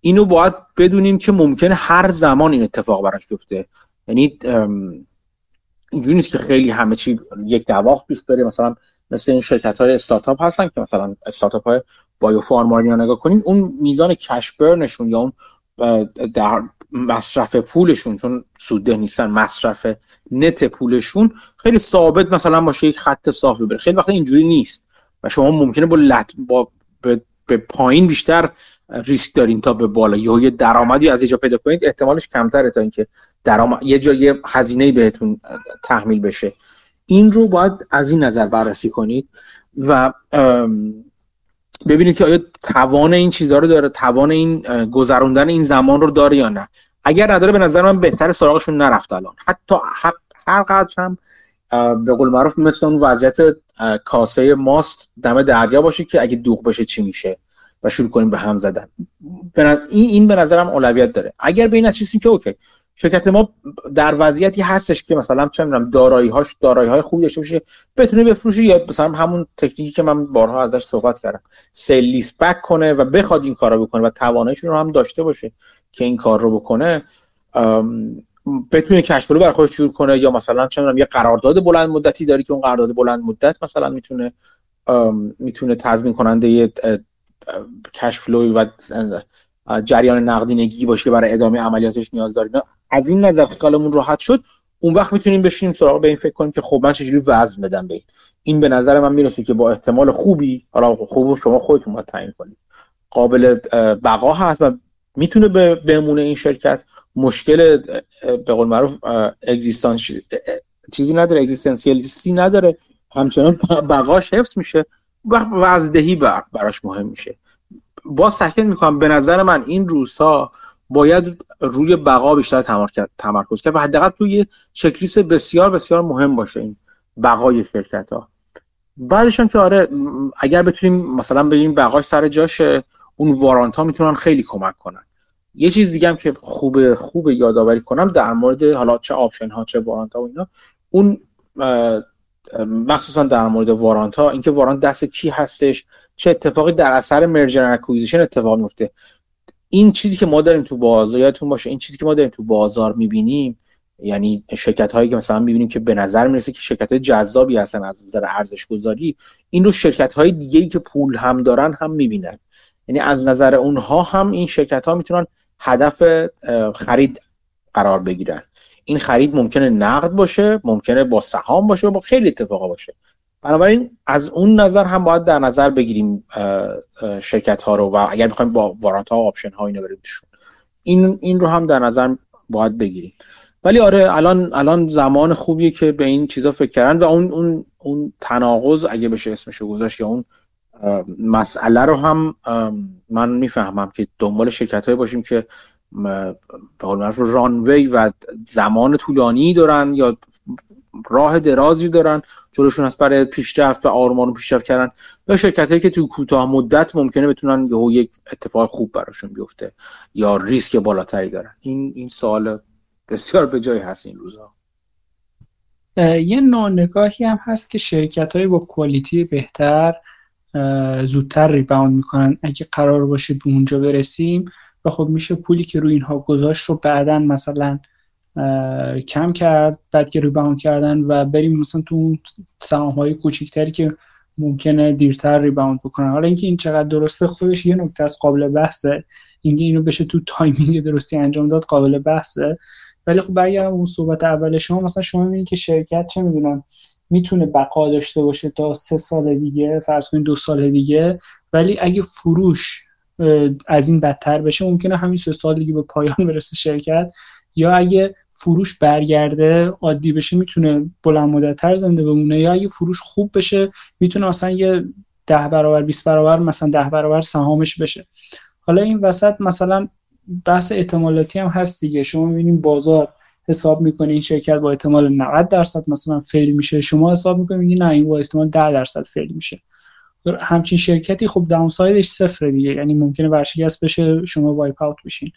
S1: اینو باید بدونیم که ممکنه هر زمان این اتفاق براش بیفته. یعنی اینجوری نیست که خیلی همه چی یکنواخت پیش بره. مثلا مثل این شرکت های استارتاپ هستن که مثلا استارتاپ های بایو فارماری نگاه کنین اون میزان کش برنشون یا اون در مصرف پولشون چون سوده نیستن مصرف نت پولشون خیلی ثابت مثلا باشه یک خط صافی بره. خیلی وقت اینجوری نیست و شما ممکنه با لط با به, پایین بیشتر ریسک دارین تا به بالا. یه درآمدی از اینجا پیدا کنید احتمالش کمتره تا اینکه درآمد یه جای هزینه بهتون تحمیل بشه. این رو باید از این نظر بررسی کنید و ببینید که آیا توان این چیزها رو داره توان این گذروندن این زمان رو داره یا نه. اگر نداره به نظر من بهتر سراغشون نرفت الان. حتی هر قدر هم به قول معروف مثل اون وضعیت کاسه ماست دم دریا باشه که اگه دوغ بشه چی میشه و شروع کنیم به هم زدن. این این به نظرم اولویت داره. اگر به این چیزی که اوکی. شرکت ما در وضعیتی هستش که مثلا چه می‌دونم دارایی هاش دارایی های خوبی داشته باشه بتونه بفروشه یا مثلا همون تکنیکی که من بارها ازش صحبت کردم لیس بک کنه و بخواد این کارو بکنه و تواناییش رو هم داشته باشه که این کار رو بکنه بتونه کشف برای خودش جور کنه یا مثلا چه یه قرارداد بلند مدتی داری که اون قرارداد بلند مدت مثلا می‌تونه می‌تونه تضمین کننده یه کش و جریان نقدینگی باشه برای ادامه عملیاتش نیاز داریم. از این نظر خیالمون راحت شد اون وقت می‌تونیم بشینیم سراغ به این فکر کنیم که خب من چجوری وزن بدم به این. این به نظر من می‌رسه که با احتمال خوبی حالا خوب شما خودتون باید تعیین کنید. قابل بقا هست و می‌تونه به بمونه این شرکت. مشکل به قول معروف چیزی نداره. اگزیستانسیالیستی نداره. همچنان [LAUGHS] بقاش حفظ میشه. وقت وزدهی براش مهم میشه. باز تاکید می‌کنم به نظر من این روزها باید روی بقا بیشتر تمرکز کرد و حداقل توی چکلیست بسیار بسیار مهم باشه این بقای شرکت ها بعدش که آره اگر بتونیم مثلا بگیم بقاش سر جاشه اون warrant ها می‌تونن خیلی کمک کنن. یه چیز دیگه هم که خوب خوب یادآوری کنم در مورد حالا چه option ها چه warrant ها و اینا اون مخصوصا در مورد warrant ها اینکه warrant دست کی هستش چه اتفاقی در اثر مرجر اکویزیشن اتفاق میفته. این چیزی که ما داریم تو بازار یادتون باشه این چیزی که ما داریم تو بازار می‌بینیم یعنی شرکت هایی که مثلا می‌بینیم که به نظر می‌رسه که شرکت های جذابی هستن از نظر ارزش گذاری این رو شرکت های دیگه ای که پول هم دارن هم می‌بینن. یعنی از نظر اونها هم این شرکت ها می‌تونن هدف خرید قرار بگیرن. این خرید ممکنه نقد باشه ممکنه با سهام باشه با خیلی اتفاقا باشه. بنابراین از اون نظر هم باید در نظر بگیریم شرکت ها رو و اگر می‌خوایم با وارانت ها و آپشن ها اینو بریم این این رو هم در نظر باید بگیریم. ولی آره الان الان زمان خوبیه که به این چیزا فکر کردن و اون اون اون تناقض اگه بشه اسمشو گذاشت یا اون مسئله رو هم من می‌فهمم که دنبال شرکت های باشیم که به معروف رانوی و زمان طولانی دارن یا راه درازی دارن جلوشون هست برای پیشرفت و آرمان پیشرفت کردن یا شرکت هایی که تو کوتاه مدت ممکنه بتونن یهو یک اتفاق خوب براشون بیفته یا ریسک بالاتری دارن. این این سوال بسیار به جای هست این روزها
S2: یه نگاهی هم هست که شرکت های با کوالیتی بهتر زودتر ریباوند می‌کنن. اگه قرار باشه به اونجا برسیم خب میشه پولی که روی اینها گذاشت رو بعدا مثلا کم کرد بعد که rebound کردن و بریم مثلا تو اون سهام های کوچیکتری که ممکنه دیرتر rebound بکنن. حالا اینکه این چقدر درسته خودش یه نکته از قابل بحثه. اینکه اینو بشه تو timing درستی انجام داد قابل بحثه. ولی خب برگردم اون صحبت اول شما مثلا شما می‌بینید که شرکت چه می‌دونم می‌تونه بقا داشته باشه تا سه سال دیگه فرض کنید دو سال دیگه. ولی اگه فروش از این بدتر بشه ممکنه همین سه سال دیگه به پایان برسه شرکت. یا اگه فروش برگرده عادی بشه می‌تونه بلند مدتتر زنده بمونه. یا اگه فروش خوب بشه می‌تونه اصلا یه ده برابر 20 برابر مثلا ده برابر سهامش بشه. حالا این وسط مثلا بحث احتمالاتی هم هست دیگه. شما می‌بینیم بازار حساب می‌کنه این شرکت با احتمال 90 درصد مثلا فیل میشه. شما حساب می‌کنه میگی نه این با احتمال 10 درصد فیل میشه. همچین شرکتی خب downside ش صفر دیگه. یعنی ممکنه ورشکست بشه شما wipe out بشین.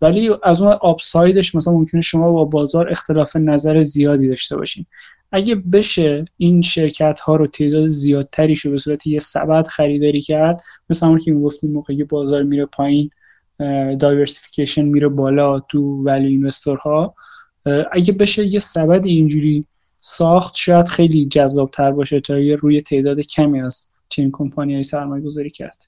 S2: ولی از اون upside ش مثلا ممکنه شما با بازار اختلاف نظر زیادی داشته باشین. اگه بشه این شرکت ها رو تعداد زیادتری رو به صورت یه سبد خریداری کرد مثلا اون که می‌گفتیم موقعی بازار میره پایین diversification میره بالا تو value investor ها اگه بشه یه سبد اینجوری ساخت شاید خیلی جذاب تر باشه تا یه روی تعداد کمی از کمپانی های سرمایه گذاری کرد.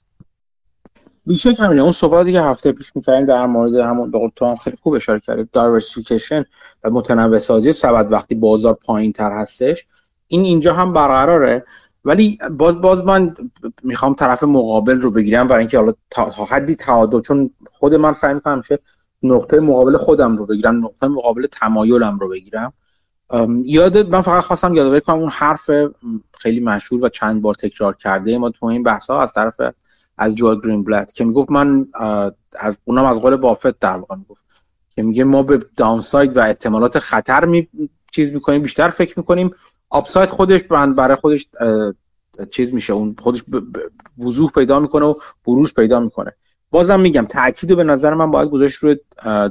S1: بیشه کمیله اون صحبتی که هفته پیش می‌کردیم در مورد همون به تو هم خیلی خوب اشاره کردیم دایورسیفیکیشن و متنوع سازی سبد وقتی بازار پایین تر هستش. این اینجا هم برقراره. ولی باز باز من می‌خوام طرف مقابل رو بگیرم برای اینکه حالا تا حدی تعادل چون خود من سعی می‌کنم که نقطه مقابل خودم رو بگیرم نقطه مقابل تمایلم رو بگیرم. یاد من فقط خواستم یادآوری کنم اون حرف خیلی مشهور و چند بار تکرار کرده ما تو این بحث ها از طرف از جوال گرین بلد که می‌گفت من از اونم از قول بافت در واقع می‌گفت که میگه ما به داونساید و احتمالات خطر می چیز می‌کنیم بیشتر فکر می‌کنیم. آپساید خودش برای خودش چیز میشه اون خودش وضوح پیدا می‌کنه و بروز پیدا می‌کنه. بازم میگم تاکید به نظر من باید گذاشت روی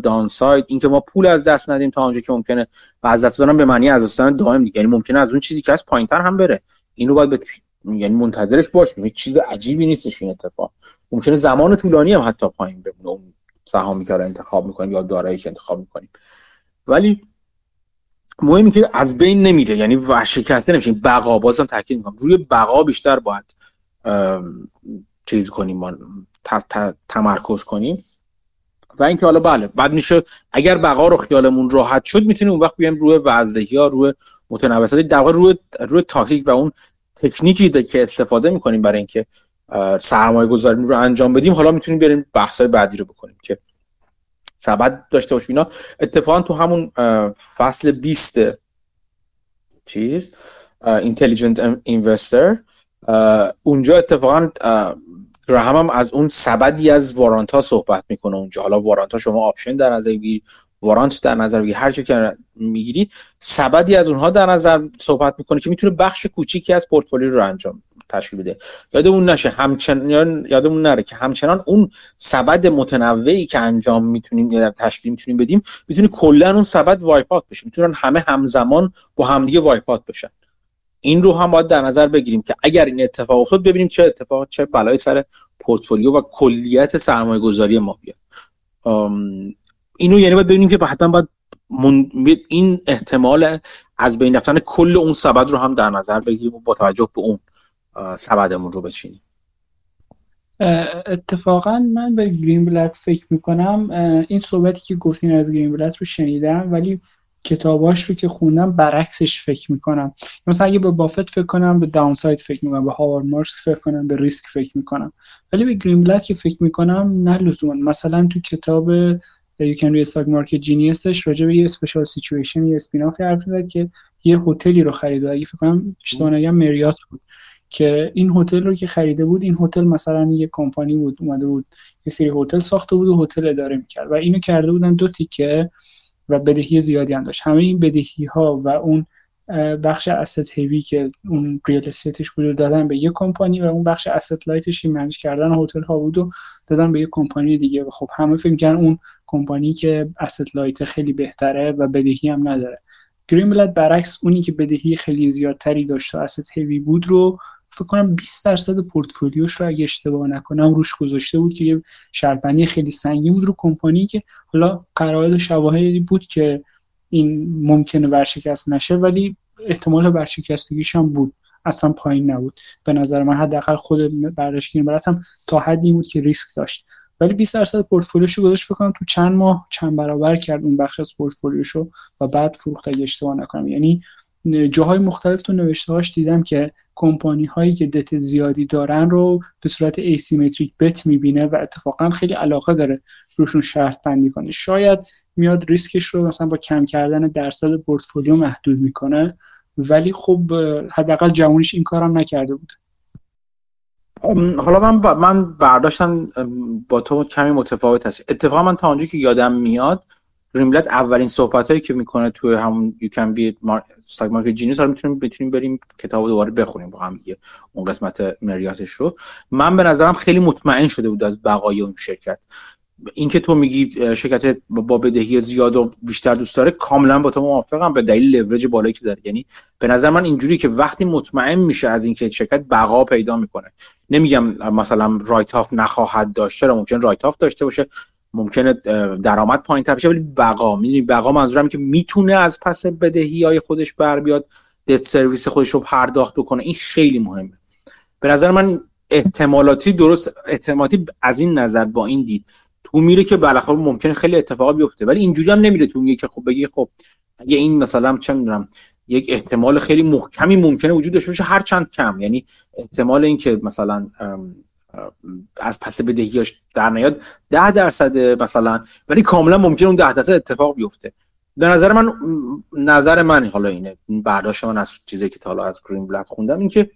S1: داون ساید اینکه ما پول از دست ندیم تا اونجا که ممکنه. و از دست دادن به معنی از دست دائم دیگه. یعنی ممکنه از اون چیزی که از پایینتر هم بره. اینو باید به یعنی منتظرش باشیم هیچ چیز عجیبی نیستش این اتفاق. ممکنه زمان طولانی هم حتی پایین بمونه. اون سهامی که انتخاب می‌کنیم یا دارایی که انتخاب می‌کنیم. ولی مهمی که از بین نمیره. یعنی ورشکسته نمیشه. بقا بازم تاکید می‌کنم. روی بقا بیشتر باید چیز کنیم. تمرکز کنیم. و اینکه حالا بله بعد میشه اگر بقا رو خیالمون راحت شد می‌تونیم اون وقت بیایم روی وزدهی روی متنوسات در واقع روی روی تاکتیک و اون تکنیکی که استفاده می‌کنیم برای اینکه سرمایه گذاری رو انجام بدیم. حالا می‌تونیم بریم بحث بعدی رو بکنیم که سبد داشته باشیم. اینا اتفاقا تو همون فصل 20 چیز Intelligent Investor اونجا اتفاقا گراهم هم از اون سبدی از warrant صحبت می‌کنه اونجا. حالا warrant شما option در نظر بگیری warrant در نظر بگیری هر چی که می‌گیری سبدی از اونها در نظر صحبت می‌کنه که می‌تونه بخش کوچیکی از پورتفولیو رو انجام تشکیل بده. یادمون نشه همچنان یادمون نره که همچنان اون سبد متنوعی که انجام می‌تونیم یا تشکیل می‌تونیم بدیم می‌تونه کلا اون سبد wipe out بشه. می‌تونن همه همزمان با همدیگه wipe out بشن. این رو هم باید در نظر بگیریم که اگر این اتفاق افتاد ببینیم چه اتفاق چه بلای سر پورتفولیو و کلیت سرمایه گذاری ما بیاد. اینو یعنی باید ببینیم که حتما باید این احتمال از بین رفتن کل اون سبد رو هم در نظر بگیریم و با توجه به اون سبدمون رو بچینیم.
S2: اتفاقا من به گرین بلت فکر می‌کنم این صحبتی که گفتین از گرین بلت رو شنیدم ولی کتاباش رو که خوندم برعکسش فکر می‌کنم. مثلا اگه به بافت فکر کنم به downside فکر می‌کنم به هاوارد مارکس فکر کنم به ریسک فکر می‌کنم. ولی به گرین بلت که فکر می‌کنم نه لزوما. مثلا تو کتاب You Can Be Stock Market Geniusش راجع به یه special situation یه spin-off حرف زد که یه هتلی رو خرید اگه فکر کنم اشتباه نگم Marriott بود. که این هتل رو که خریده بود این هتل مثلا یه کمپانی بود اومده بود یه سری هتل ساخته بود و هتل اداره می‌کرد. و اینو کرده بودن دو تیکه و بدهی زیادی هم داشت. همه این بدهی ها و اون بخش asset heavy که اون real estate ش بود دادن به یه کمپانی و اون بخش asset light ش manage کردن هتل ها بود و دادن به یه کمپانی دیگه. و خب همه فکر کردن اون کمپانی که asset light خیلی بهتره و بدهی هم نداره. گرین برعکس اونی که بدهی خیلی زیادتری داشت و اسست هیوی بود رو فکر کنم 20 درصد پورتفولیوش رو اگه اشتباه نکنم روش گذاشته بود که یه شرطبندی خیلی سنگین بود رو کمپانی که حالا قرارداد شواهدی بود که این ممکنه ورشکست نشه ولی احتمال ورشکستگیش هم بود. اصلا پایین نبود. به نظر من حداقل خود برداشت برات هم تا حدی بود که ریسک داشت. ولی 20 درصد پورتفولیوشو گذاشت بکنم تو چند ماه چند برابر کرد اون بخش از پورتفولیوشو و بعد فروخت اگه اشتباه نکنم. یعنی جاهای مختلف تو نوشته هاش دیدم که کمپانی هایی که دت زیادی دارن رو به صورت asymmetric bet می‌بینه و اتفاقا خیلی علاقه داره روشون شرط بندی کنه. شاید میاد ریسکش رو مثلا با کم کردن درصد پورتفولیو محدود می‌کنه ولی خب حداقل جوانش این کارم نکرده بود
S1: حالا من من برداشتم با تو کمی متفاوت هست. اتفاقا من تا اونجا که یادم میاد گرین بلت اولین صحبت هایی که می‌کنه توی همون You Can Be Stock Market Genius حالا می‌تونیم بتونیم بریم کتاب دوباره بخونیم. با هم دیگه اون قسمت Marriott ش رو. من به نظرم خیلی مطمئن شده بود از بقای اون شرکت. اینکه تو میگی شرکت با بدهی زیاد و بیشتر دوست داره کاملا با تو موافقم به دلیل لورج بالایی که داره. یعنی به نظر من اینجوری که وقتی مطمئن میشه از اینکه شرکت بقا پیدا می‌کنه. نمیگم مثلا write off نخواهد داشته چرا؟ ممکن write off داشته باشه. ممکنه درآمد پایین تر بشه ولی بقا می‌دونی بقا منظورم که می‌تونه از پس بدهی های خودش بر بیاد دت سرویس خودش رو پرداخت بکنه. این خیلی مهمه. به نظر من احتمالاتی درست احتمالاتی از این نظر با این دید تو میره که بالاخره ممکنه خیلی اتفاقا بیفته. ولی اینجوری هم نمیره تو میگه که خب بگی خب اگه این مثلا چه می‌دونم یک احتمال خیلی محکمی ممکنه وجود داشته باشه هر چند کم. یعنی احتمال اینکه مثلا از پس بدهیاش در نیاد ده درصد مثلا ولی کاملا ممکنه اون ده درصد اتفاق بیفته. به نظر من نظر من حالا اینه برداشت من از چیزی که تا حالا از گرین بلک خوندم این که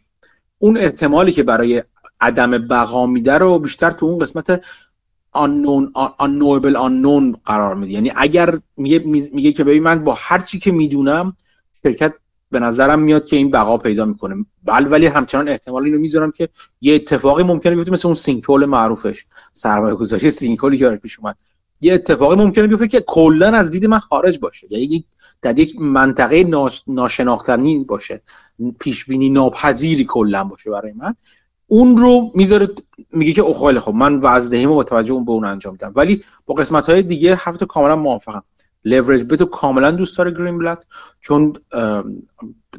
S1: اون احتمالی که برای عدم بقا میده رو بیشتر تو اون قسمت unknown unknowable unknown قرار میده. یعنی اگر میگه, میگه که ببین من با هر چی که می‌دونم شرکت به نظرم میاد که این بقا پیدا می‌کنه. بل ولی همچنان احتمال اینو می‌ذارم که یه اتفاقی ممکنه بیفته مثل اون سینکول معروفش. سرمایه گذاری سینکولی که پیش اومد. یه اتفاقی ممکنه بیفته که کلا از دید من خارج باشه. یعنی در یک منطقه ناشناختنی باشه. پیش بینی ناپذیری کلا باشه برای من. اون رو می‌ذاره میگه که خیلی خب من وزدهیمو با توجه اون به اون انجام میدم ولی با قسمت های دیگه هفته کاملا موافقم. لورج بتو کاملا دوست داره گرین بلد چون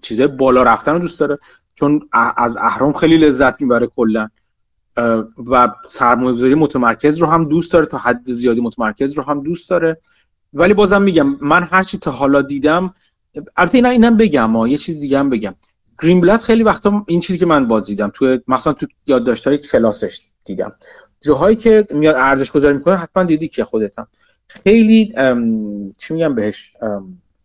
S1: چیزای بالا رفتن رو دوست داره. چون از اهرام خیلی لذت می‌بره کلا. و سرمایه گذاری متمرکز رو هم دوست داره تا حد زیادی متمرکز رو هم دوست داره. ولی بازم میگم من هرچی تا حالا دیدم البته اینا اینم بگم ها. یه چیز دیگه هم بگم. گرین بلد خیلی وقتا این چیزی که من باز دیدم تو مثلا تو یادداشت‌های کلاسش دیدم. جاهایی که میاد ارزش گذاری می‌کنه حتما دیدی که خودتم خیلی چی میگم بهش؟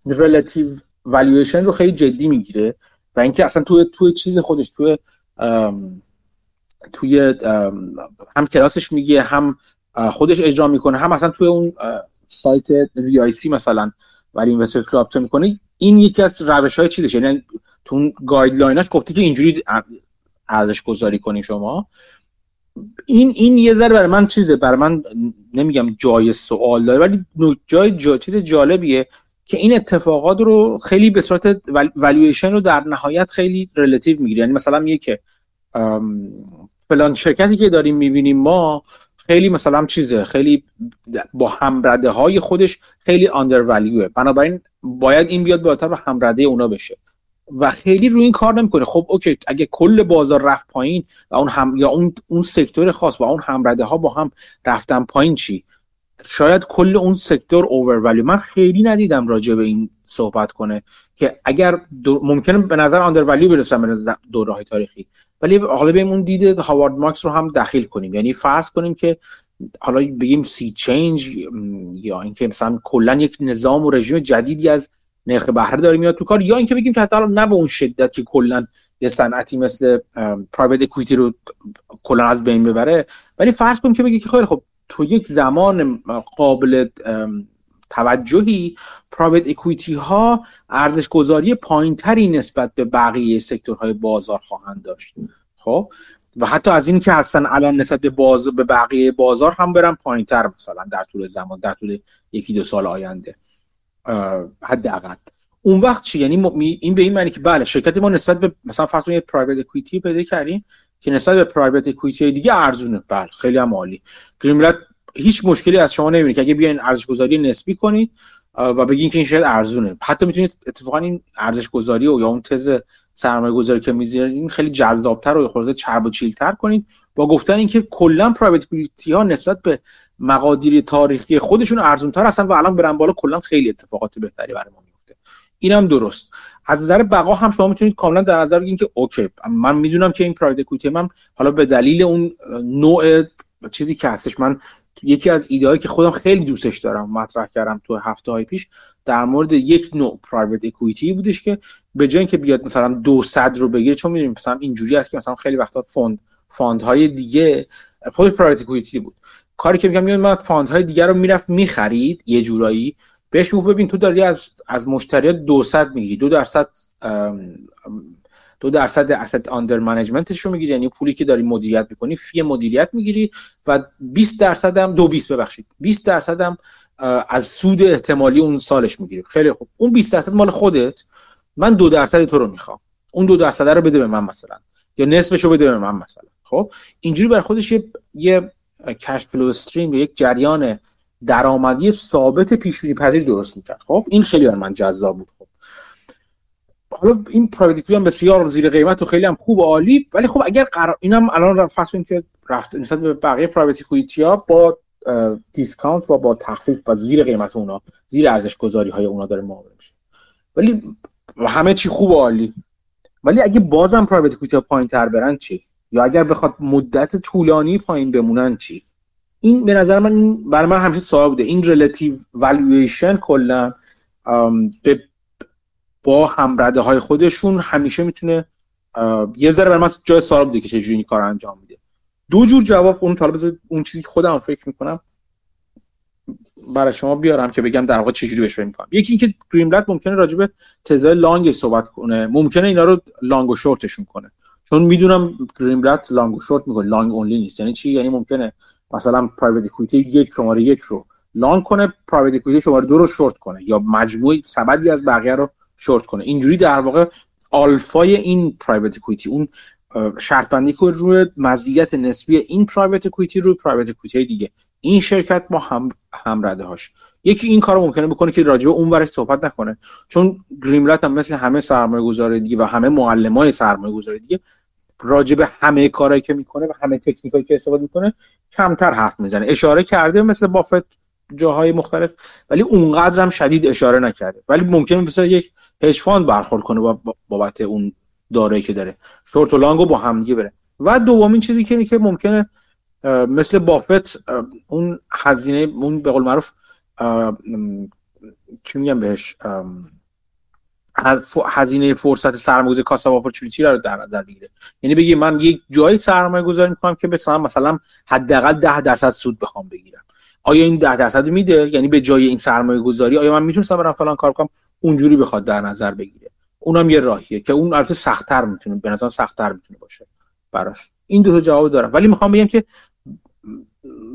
S1: relative valuation رو خیلی جدی می‌گیره و اینکه اصلا توی توی چیز خودش توی توی هم کلاسش میگه هم خودش اجرا می‌کنه هم اصلا توی اون سایت VIC مثلا Value Investors Club تو می‌کنه این یکی از روش های چیزش. یعنی تو اون guideline اش گفته که اینجوری ارزش گذاری کنی شما. این این یه ذره برای من چیزه برای من نمیگم جای سوال داره ولی جای جا چیز جالبیه که این اتفاقات رو خیلی به صورت والویشن رو در نهایت خیلی relative می‌گیره. یعنی مثلا میگه که فلان شرکتی که داریم می‌بینیم ما خیلی مثلا چیزه خیلی با همرده های خودش under under بنابراین باید این بیاد بالاتر به همرده اونا بشه. و خیلی روی این کار نمی‌کنه. خب okay اگه کل بازار رفت پایین و اون هم یا اون اون sector خاص و اون همرده ها با هم رفتن پایین چی؟ شاید کل اون sector over من خیلی ندیدم راجع به این صحبت کنه که اگر ممکنه به نظر undervalue برسن به دوره تاریخی. ولی حالا به اون دید هاوارد مارکس رو هم دخیل کنیم. یعنی فرض کنیم که حالا بگیم sea change یا اینکه مثلا کلا یک نظام و رژیم جدیدی از نرخ بهره داره میاد تو کار یا اینکه بگیم که حتی نه به اون شدت که کلا یه صنعتی مثل پرایوت اکویتی رو کلا از بین ببره. ولی فرض کنیم که بگی که خیلی خب تو یک زمان قابل توجهی پرایوت اکویتی ها ارزش گذاری پایین تری نسبت به بقیه سکتورهای بازار خواهند داشت. خب؟ و حتی از این که هستن الان نسبت به باز به بقیه بازار هم برن پایین تر مثلا در طول زمان در طول یکی دو سال آینده. حداقل. اون وقت چی؟ یعنی این به این معنی که بله شرکت ما نسبت به مثلا فرض کنید پرایوت اکوئیتی پیدا کردیم که نسبت به پرایوت اکوئیتی دیگه ارزونه. بله خیلی هم عالی. گرین هیچ مشکلی از شما نمی‌بینه که اگه بیاین ارزش گذاری نسبی کنید و بگین که این شاید ارزونه. حتی می‌تونید اتفاقا این ارزش گذاری و یا اون تز سرمایه گذاری که می‌ذارین خیلی جذابتر و خورده چرب و چیلتر کنید. با گفتن اینکه کلا پرایوت ها نسبت به مقادیر تاریخی خودشون ارزونتر هستن و الان برن بالا کلا خیلی اتفاقات بهتری برای ما میفته. اینم درست. از نظر بقا هم شما می‌تونید کاملا در نظر بگیرید که اوکی من می‌دونم که این پرایوت کویتی من حالا به دلیل اون نوع چیزی که هستش من یکی از ایده که خودم خیلی دوستش دارم مطرح کردم تو هفته های پیش در مورد یک نوع پرایوت اکویتی بودش که به جای اینکه بیاد مثلا دو صد رو بگیره چون می‌دونیم مثلا اینجوری است که مثلا خیلی وقتا فوند fund های دیگه خود private equity بود. کاری که میگم میاد من fund های دیگه رو می‌رفت می‌خرید یه جورایی. بهش می‌گفت ببین تو داری از از مشتریات 200 می‌گیری. دو درصد دو درصد asset under management ش رو می‌گیری. یعنی پولی که داری مدیریت می‌کنی fee مدیریت می‌گیری و 20 درصد هم دو 20 ببخشید. 20 درصد هم از سود احتمالی اون سالش می‌گیری. خیلی خوب. اون 20 درصد مال خودت من دو درصد تو رو می‌خوام. اون دو درصد رو بده به من مثلا. یا نصفش رو بده به من مثلا. خب؟ اینجوری برای خودش یه cash flow stream یک جریان درآمدی ثابت پیش‌بینی پذیر درست می‌کرد. خب این خیلی بر من جذاب بود. خب حالا این private هم بسیار زیر قیمت و خیلی هم خوب و عالی ولی خب اگر قرار اینم الان فصل که رفت نسبت به بقیه private ها با discount و با تخفیف با زیر قیمت اونا زیر ارزش گذاری های اونا داره معامله میشه. ولی همه چی خوب و عالی. ولی اگه بازم private equity ها پایین تر برن چی؟ یا اگر بخواد مدت طولانی پایین بمونن چی؟ این به نظر من برای من همیشه سوال بوده. این relative valuation کلا به با هم‌رده های خودشون همیشه می‌تونه یه ذره برای من جای سوال بوده که چجوری این کار انجام میده. دو جور جواب اون طالب اون چیزی که خودم فکر می‌کنم برای شما بیارم که بگم در واقع چجوری بهش فکر می‌کنم. یکی اینکه Greenblatt ممکنه راجع به تزای long صحبت کنه. ممکنه اینا رو long و شورتشون کنه. چون می‌دونم Greenblatt long و شورت می‌کنه long only نیست. یعنی چی؟ یعنی ممکنه مثلا private equity یک شماره یک رو long کنه private equity شماره دو رو شورت کنه یا مجموعی سبدی از بقیه رو شورت کنه. اینجوری در واقع آلفای این private equity اون شرط بندی که روی مزیت نسبی این private equity روی private equity دیگه. این شرکت با هم همرده هاش. یکی این کارو ممکنه بکنه که راجبه اون ورش صحبت نکنه. چون گریملت هم مثل همه سرمایه گذاری دیگه و همه معلم های سرمایه گذاری دیگه راجبه همه کارهایی که می‌کنه و همه تکنیکایی که استفاده می‌کنه کمتر حرف می‌زنه. اشاره کرده مثل بافت جاهای مختلف ولی اونقدر هم شدید اشاره نکرده. ولی ممکنه مثل یک هج برخورد کنه با بابت اون دارایی که داره. شورت و لانگو با همدیگه بره. و دومین چیزی که که ممکنه مثل بافت اون هزینه اون به قول معروف چی میگم بهش؟ هزینه فرصت سرمایه‌گذاری کاسا اپورتونتی رو در نظر بگیره؟ یعنی بگی من یک جای سرمایه گذاری می‌کنم که مثلا مثلا حداقل 10 درصد سود بخوام بگیرم. آیا این 10 درصد میده؟ یعنی به جای این سرمایه گذاری آیا من می‌تونستم برم فلان کار کنم؟ اونجوری بخواد در نظر بگیره. اونم یه راهیه که اون البته سختتر می‌تونه به نظر سختتر می‌تونه باشه براش. این دو تا جواب دارم. ولی می‌خوام بگم که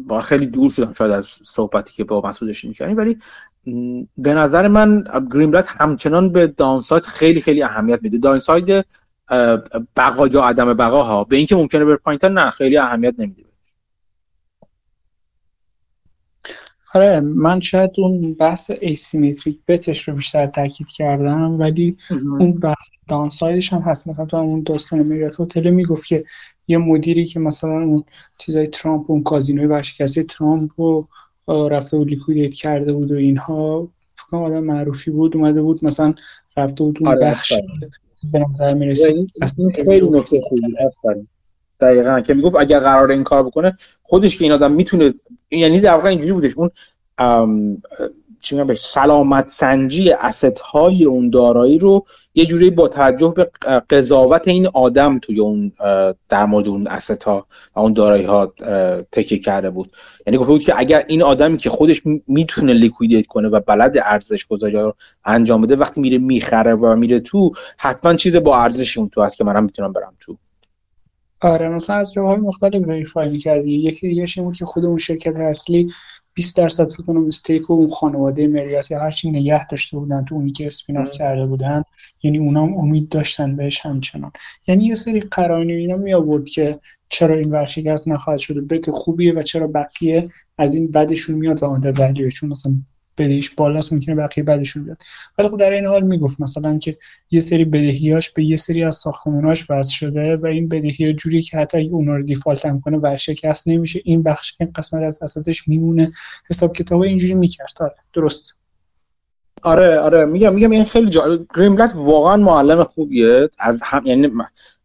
S1: با خیلی دور شدم شاید از صحبتی که با مسعود داشتیم ولی به نظر من Greenblatt همچنان به downside خیلی خیلی اهمیت میده. downside بقا یا عدم بقا ها به اینکه ممکنه بر پایینتر نه خیلی اهمیت نمیده
S2: آره من شاید اون بحث asymmetric bets ش رو بیشتر تاکید کردم ولی اون بحث downside ش هم هست. مثلا تو اون داستان Marriott hotel می‌گفت که یه مدیری که مثلا اون چیزای ترامپ اون کازینوی ورشکسته ترامپ رو رفته بود liquidate کرده بود و اینها فکر آدم معروفی بود اومده بود مثلا رفته بود اون آره بخش به نظر می‌رسید.
S1: خیلی نکته خوبی دقیقا. که می‌گفت اگر قرار این کار بکنه خودش که این آدم می‌تونه یعنی در واقع اینجوری بودش. اون چی سلامت سنجی asset های اون دارایی رو یه جوری با توجه به قضاوت این آدم توی اون در مورد اون asset ها و اون دارایی ها تکیه کرده بود. یعنی گفته بود که اگر این آدمی که خودش می‌تونه liquidate کنه و بلد ارزش گذاری رو انجام بده وقتی میره می‌خره و میره تو حتما چیز با ارزشی اون تو هست که منم می‌تونم برم تو.
S2: آره مثلا از راه های مختلف verify می‌کردی. یکی بود که خود اون شرکت اصلی 20 درصد فکر کنم stake و اون خانواده Marriott یا هرچی نگه داشته بودن تو اونی که spin کرده بودن یعنی اونام امید داشتن بهش همچنان. یعنی یه سری قرائن اینا می آورد که چرا این ورشکست نخواهد شده بت خوبیه و چرا بقیه از این بدشون میاد و آندر چون مثلا بدهیش بالاست ممکنه بقیه بعدشون بیاد. ولی خب در این حال می‌گفت مثلا که یه سری بدهیاش به یه سری از ساختماناش وصل شده و این بدهی جوری که حتی اگه اونا رو دیفالت هم کنه ورشکست نمیشه. این بخش این قسمت از اساسش میمونه. حساب کتاب اینجوری می‌کرد. آره درست.
S1: آره آره. میگم میگم این خیلی جالب گریملت واقعا معلم خوبیه. از هم یعنی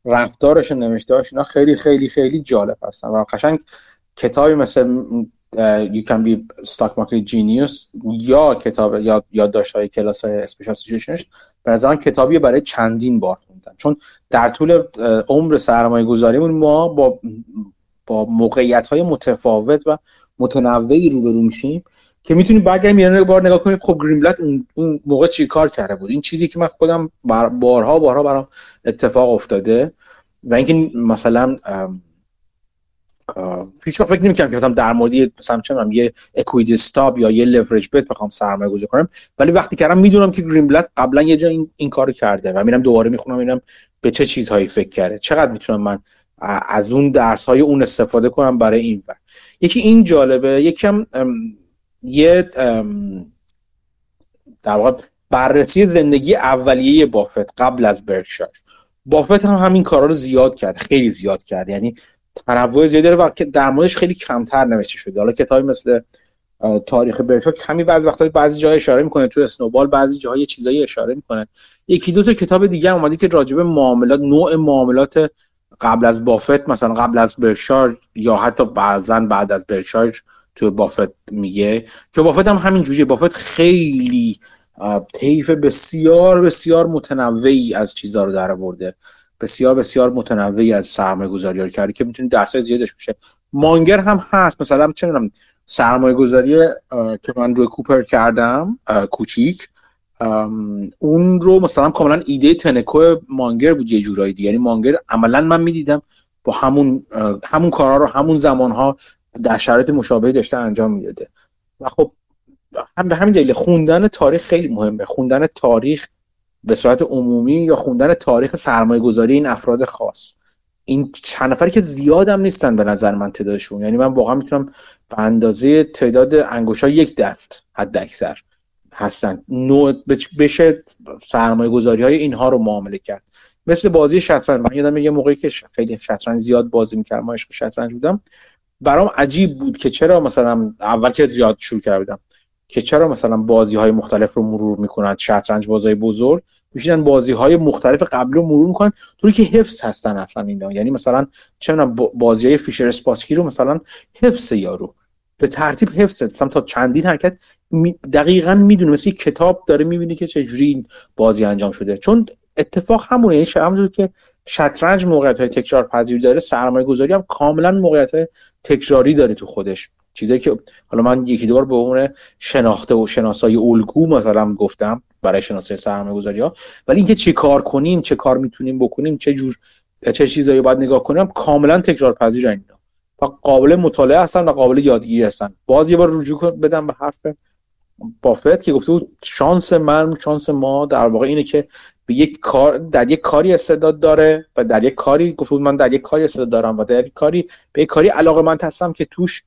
S1: رفتارش و اینا خیلی خیلی خیلی جالب هستن. و قشنگ کتابی مثل you can be stock market genius یا کتاب یا یادداشت های کلاس های اسپیشال سیچویشنش به کتابی برای چندین بار خوندن. چون در طول عمر سرمایه گذاریمون ما با با موقعیت های متفاوت و متنوعی روبرو میشیم که می‌تونیم برگردیم یه بار نگاه کنیم خب گریملت اون موقع چی کار کرده بود؟ این چیزی که من خودم بارها بارها برام اتفاق افتاده و اینکه مثلا هیچ فکر نمی‌کردم که مثلا در مورد مثلا چه یه اکویتی استاب یا یه لورج بت بخوام سرمایه گذاری کنم. ولی وقتی کردم می‌دونم که گرینبلت قبلا یه جا این, این کارو کرده و میرم دوباره می‌خونم می‌بینم به چه چیزهایی فکر کرده. چقدر می‌تونم من از اون درس های اون استفاده کنم برای این بر. یکی این جالبه یکم یه در واقع بررسی زندگی اولیه بافت قبل از برکشایر بافت هم همین کارا رو زیاد کرد خیلی زیاد کرد. یعنی تنوع زیادی داره و در موردش خیلی کمتر نوشته شده. حالا کتابی مثل تاریخ برشا کمی بعضی وقتا بعضی جای اشاره می‌کنه تو اسنوبال بعضی جاهای چیزایی اشاره می‌کنه. یکی دو تا کتاب دیگه اومده که راجبه معاملات نوع معاملات قبل از بافت مثلا قبل از برکشار یا حتی بعضا بعد از برکشار تو بافت میگه که بافت هم همین جوریه. بافت خیلی طیف بسیار بسیار متنوعی از چیزها رو در برده بسیار بسیار متنوعی از سرمایه گذاری رو کرده که درس زیادش بشه. مانگر هم هست. مثلا چه می‌دونم سرمایه گذاری که من روی کوپر کردم کوچیک اون رو مثلا کاملا ایده تنکو مانگر بود یه جورایی دیگه. یعنی مانگر عملا من می‌دیدم با همون همون کارا رو همون زمانها در شرایط مشابهی داشته انجام می‌داده. و خب هم به همین دلیل خوندن تاریخ خیلی مهمه. خوندن تاریخ به صورت عمومی یا خوندن تاریخ سرمایه گذاری این افراد خاص. این چند نفری که زیاد هم نیستن به نظر من تعدادشون. یعنی من واقعا می‌تونم به اندازه تعداد انگوشا یک دست حد اکثر هستن. نوع بشه سرمایه گذاری های اینها رو معامله کرد. مثل بازی شطرنج. من یادم یه موقعی که خیلی شطرنج زیاد بازی می‌کردم ما عشق شطرنج بودم. برام عجیب بود که چرا مثلا اول که یاد شروع کردم. که چرا مثلا بازی های مختلف رو مرور می‌کنن؟ شطرنج بازی بزرگ. میشینن بازی های مختلف قبل رو مرور می‌کنن. طوری که حفظ هستن اصلا اینا. یعنی مثلا چه بازی های فیشر اسپاسکی رو مثلا حفظ یارو. به ترتیب حفظ. مثلا تا چندین حرکت دقیقا می‌دونه. مثل کتاب داره می‌بینی که چجوری این بازی انجام شده. چون اتفاق همونه. یعنی همونطور که شطرنج موقعیت های تکرار پذیر داره سرمایه گذاری هم کاملا موقعیت های تکراری داره تو خودش. چیزی که حالا من یکی دو بار به اون شناخته و شناسایی الگو مثلا گفتم برای شناسایی سرمایه گذاری ها. ولی اینکه چی کار کنیم چه کار می‌تونیم بکنیم چه جور چه چیزایی باید نگاه کنیم کاملا تکرار پذیر اینا و قابل مطالعه هستن و قابل یادگیری هستن. باز یه بار رجوع بدم به حرف بافت که گفته بود شانس من شانس ما در واقع اینه که به یک کار در یک کاری استعداد داره و در یک کاری گفته من در یک کاری استعداد دارم و در یک کاری به یک کاری علاقه من هستم که توش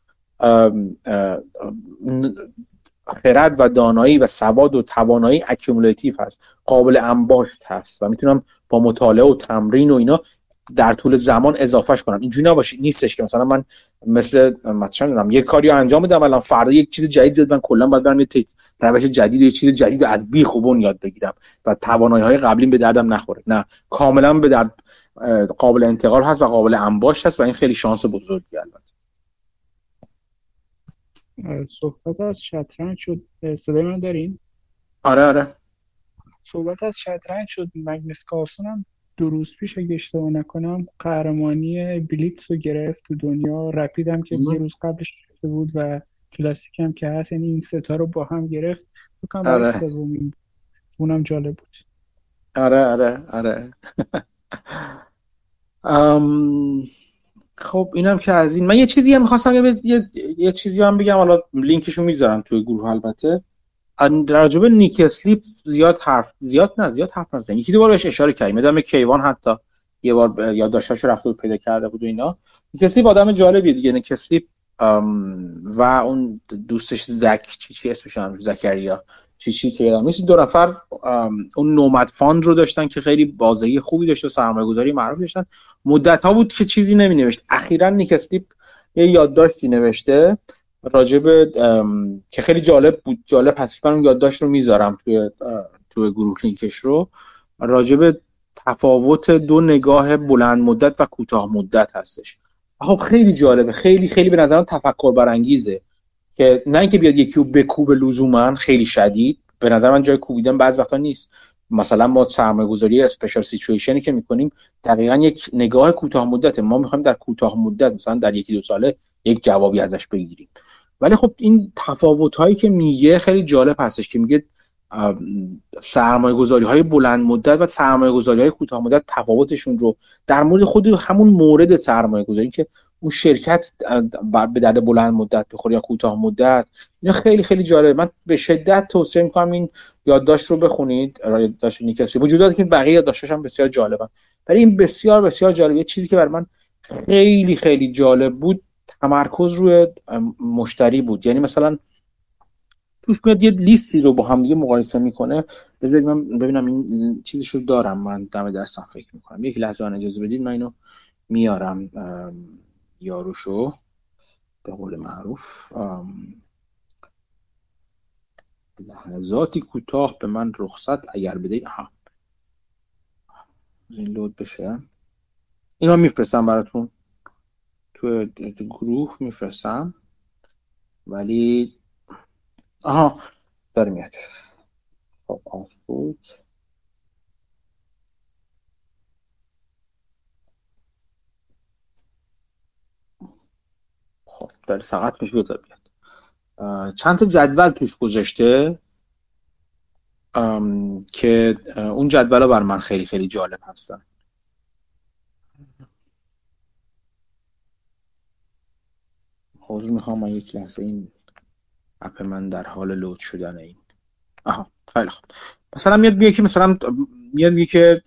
S1: خرد و دانایی و سواد و توانایی accumulative هست قابل انباشت هست و می‌تونم با مطالعه و تمرین و اینا در طول زمان اضافهش کنم. اینجوری نباشه نیستش که مثلا من مثل مثلا یه کاری انجام بدم الان فردا یک چیز جدید بیاد من کلا باید برم یه روش جدید یه چیز جدید از بیخ و بن یاد بگیرم و توانایی های قبلی به دردم نخوره. نه کاملا به درد قابل انتقال هست و قابل انباشت هست و این خیلی شانس بزرگی البته.
S2: صحبت از شطرنج شد. صدای من دارین؟
S1: آره آره.
S2: صحبت از شطرنج شد. مگنس کارسون هم دو روز پیش اگه اشتباه نکنم قهرمانی بلیتس رو گرفت تو دنیا. رپید هم که یه روز قبلش بود و کلاسیک هم که هست یعنی این ستا رو با هم گرفت. بکنم آره. اونم جالب بود.
S1: آره آره آره. [LAUGHS] خب اینم که از این من یه چیزی هم می‌خواستم یه, یه چیزی هم بگم. حالا لینکشو می‌ذارم توی گروه البته. در راجب Nick Sleep زیاد حرف زیاد نه زیاد حرف نزدیم یکی دو بار بهش اشاره کردیم. مدام کیوان حتی یه بار یادداشتاشو رفته بود پیدا کرده بود و اینا. Nick Sleep آدم جالبیه دیگه. Nick Sleep و اون دوستش Zak چی چی اسمش هم زکریا. چی چی که یادم دو نفر اون Nomad fund رو داشتن که خیلی بازهی خوبی داشت و سرمایه گذاری معروف داشتن. مدت ها بود که چیزی نمی نوشت اخیرا یه یادداشتی نوشته راجب که خیلی جالب بود. جالب هست من اون یادداشت رو می‌ذارم توی توی گروه لینکش رو. راجب تفاوت دو نگاه بلند مدت و کوتاه مدت هستش. خب خیلی جالبه. خیلی خیلی به نظرم تفکر برانگیزه. که نه اینکه بیاد یکی رو بکوب لزوما خیلی شدید. به نظر من جای کوبیدن بعض وقتا نیست. مثلا ما سرمایه گذاری اسپیشال سیچویشنی که می‌کنیم دقیقا یک نگاه کوتاه مدت. ما می‌خوایم در کوتاه مدت مثلا در یکی دو ساله یک جوابی ازش بگیریم. ولی خب این تفاوت هایی که میگه خیلی جالب هستش که میگه سرمایه گذاری های بلند مدت و سرمایه گذاری های کوتاه مدت تفاوتشون رو در مورد خود همون مورد سرمایه گذاری که اون شرکت به درد بلند مدت بخوره یا کوتاه مدت اینا خیلی خیلی جالب من به شدت توصیه می‌کنم این یادداشت رو بخونید. یادداشت نیکسی وجود که بقیه یادداشتش هم بسیار جالبن. ولی این بسیار بسیار جالب یه چیزی که بر من خیلی خیلی جالب بود تمرکز روی مشتری بود. یعنی مثلا توش میاد یه لیستی رو با هم دیگه مقایسه می‌کنه. بذارید من ببینم این چیزش رو دارم. من دم دستم فکر می‌کنم. یک لحظه من اجازه بدید من اینو میارم یاروشو. به قول معروف. لحظاتی کوتاه به من رخصت اگر بدهید. ها این لود بشه. اینو میفرستم براتون. تو گروه میفرستم. ولی آها. داره میاد خب آف بود خب داره ساعت میشه بیاد. چند تا جدول توش گذاشته؟ که اون جدول بر من خیلی خیلی جالب هستن. حضور می‌خوام من یک لحظه این اپ من در حال لود شدن این. آها خیلی خوب. مثلا میاد میگه که مثلا میاد میگه که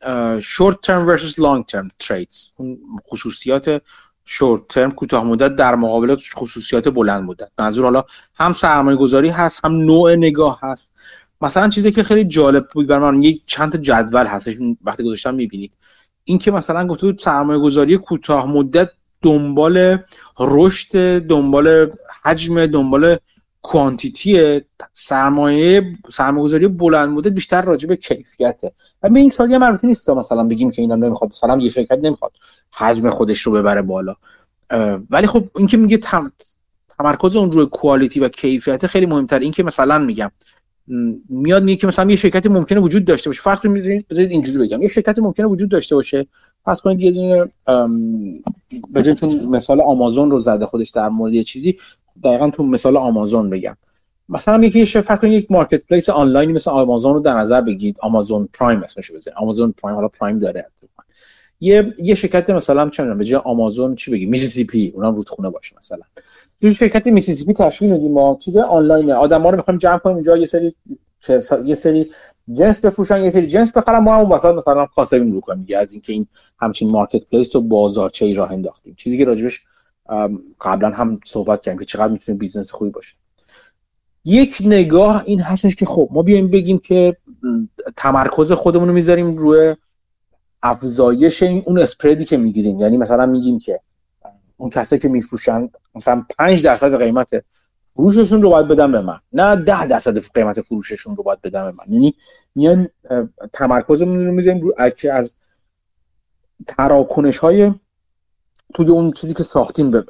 S1: term versus long term trades اون خصوصیات شورت ترم کوتاه مدت در مقابل خصوصیات بلند مدت. منظور حالا هم سرمایه گذاری هست هم نوع نگاه هست. مثلا چیزی که خیلی جالب بود برای من یک چند جدول هستش وقتی گذاشتم می‌بینید. این که مثلا گفته بود سرمایه گذاری کوتاه مدت دنبال رشد دنبال حجم دنبال کوانتیتی سرمایه سرمایه‌گذاری بلند مدت بیشتر راجع به کیفیته. و به این سادی هم نیست. مثلا بگیم که اینا نمی‌خواد مثلا یه شرکت نمی‌خواد. حجم خودش رو ببره بالا. ولی خب اینکه میگه تمرکز اون روی کوالیتی و کیفیت خیلی مهمتر. این که مثلا میگم میاد میگه که مثلا یه شرکتی ممکنه وجود داشته باشه. فرض کنید بذارید اینجوری بگم. یه شرکتی ممکنه وجود داشته باشه. پس کنید یه دونه چون مثال آمازون رو زده خودش در مورد یه چیزی. دقیقا تو مثال آمازون بگم. مثلا یکی فکر کنید یک marketplace آنلاینی مثل آمازون رو در نظر بگیرید. آمازون prime اسمش بزنید آمازون prime حالا prime داره یه یه شرکت مثلا چه می‌دونم به جای آمازون چی بگیم؟ میسیسیپی اونم رودخونه باشه مثلا. یه شرکت میسیسیپی تشکیل میدیم. ما چیز آنلاین آدما رو می‌خوایم جمع کنیم. اونجا یه سری یه سری جنس بفروشن یه سری جنس بخرن. ما اون وسط مثلا کاسبیمون رو کنیم از اینکه این همچین marketplace و بازارچه ای راه انداختیم. چیزی که راجبش قبلا هم صحبت کردیم که چقدر می‌تونه business خوبی باشه. یک نگاه این هستش که خب ما بیایم بگیم که تمرکز خودمون رو می‌ذاریم روی افزایش این اون spread ی که می‌گیریم. یعنی مثلا میگیم که اون کسایی که میفروشن مثلا 5 درصد قیمت فروششون رو باید بدم به من. نه 10 درصد قیمت فروششون رو باید بدم به من. یعنی میان تمرکزمون رو می‌ذاریم رو از تراکنش های توی اون چیزی که ساختیم به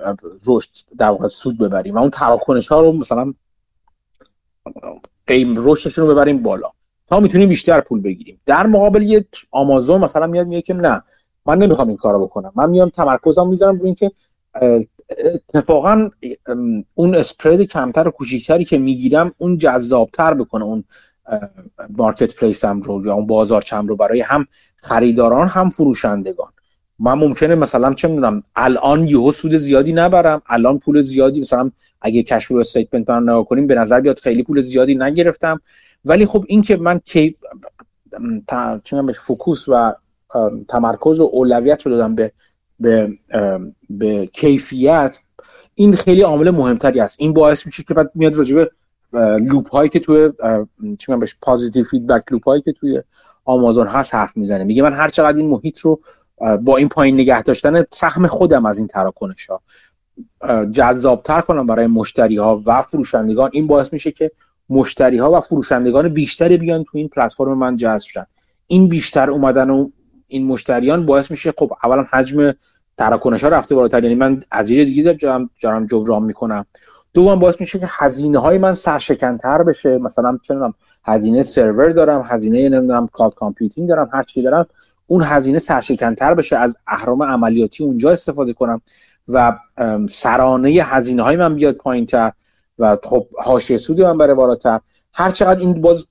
S1: رشد در واقع سود ببریم و اون تراکنش ها رو مثلا قیم رشدشون رو ببریم بالا. تا می‌تونیم بیشتر پول بگیریم. در مقابل یه آمازون مثلا میاد میگه که نه من نمی‌خوام این کارو بکنم. من میام تمرکزم می‌ذارم روی اینکه اتفاقا اون اسپرد کمتر و کوچیکتری که می‌گیرم اون جذابتر بکنه اون marketplace م رو یا اون بازارچه‌م رو برای هم خریداران هم فروشندگان. من ممکنه مثلا چه می‌دونم الان یهو سود زیادی نبرم الان پول زیادی مثلا اگه cash flow statement من نگاه کنیم به نظر بیاد خیلی پول زیادی نگرفتم. ولی خب این که من کی چه focus و تمرکز و اولویت رو دادم به به به کیفیت این خیلی عامل مهمتری است. این باعث میشه که بعد میاد راجبه loop هایی که توی چی من بهش positive feedback loop هایی که توی آمازون هست حرف می‌زنه. میگه من هر چقدر این محیط رو با این پایین نگه داشتن سهم خودم از این تراکنش ها جذابتر کنم برای مشتری ها و فروشندگان. این باعث میشه که مشتری ها و فروشندگان بیشتری بیان تو این پلتفرم من جذب شن. این بیشتر اومدن و این مشتریان باعث میشه خب اولا حجم تراکنش ها رفته بالاتر. یعنی من از یه دیگه دارم جبران می‌کنم. دوم باعث میشه که هزینه های من سرشکنتر بشه. مثلا چه هزینه سرور دارم هزینه نمی‌دونم cloud computing دارم هر چی دارم. اون هزینه سرشکنتر بشه از اهرم عملیاتی اونجا استفاده کنم و سرانه هزینه های من بیاد پایین تر و خب حاشیه سود من بره بالاتر. هر چقدر این باز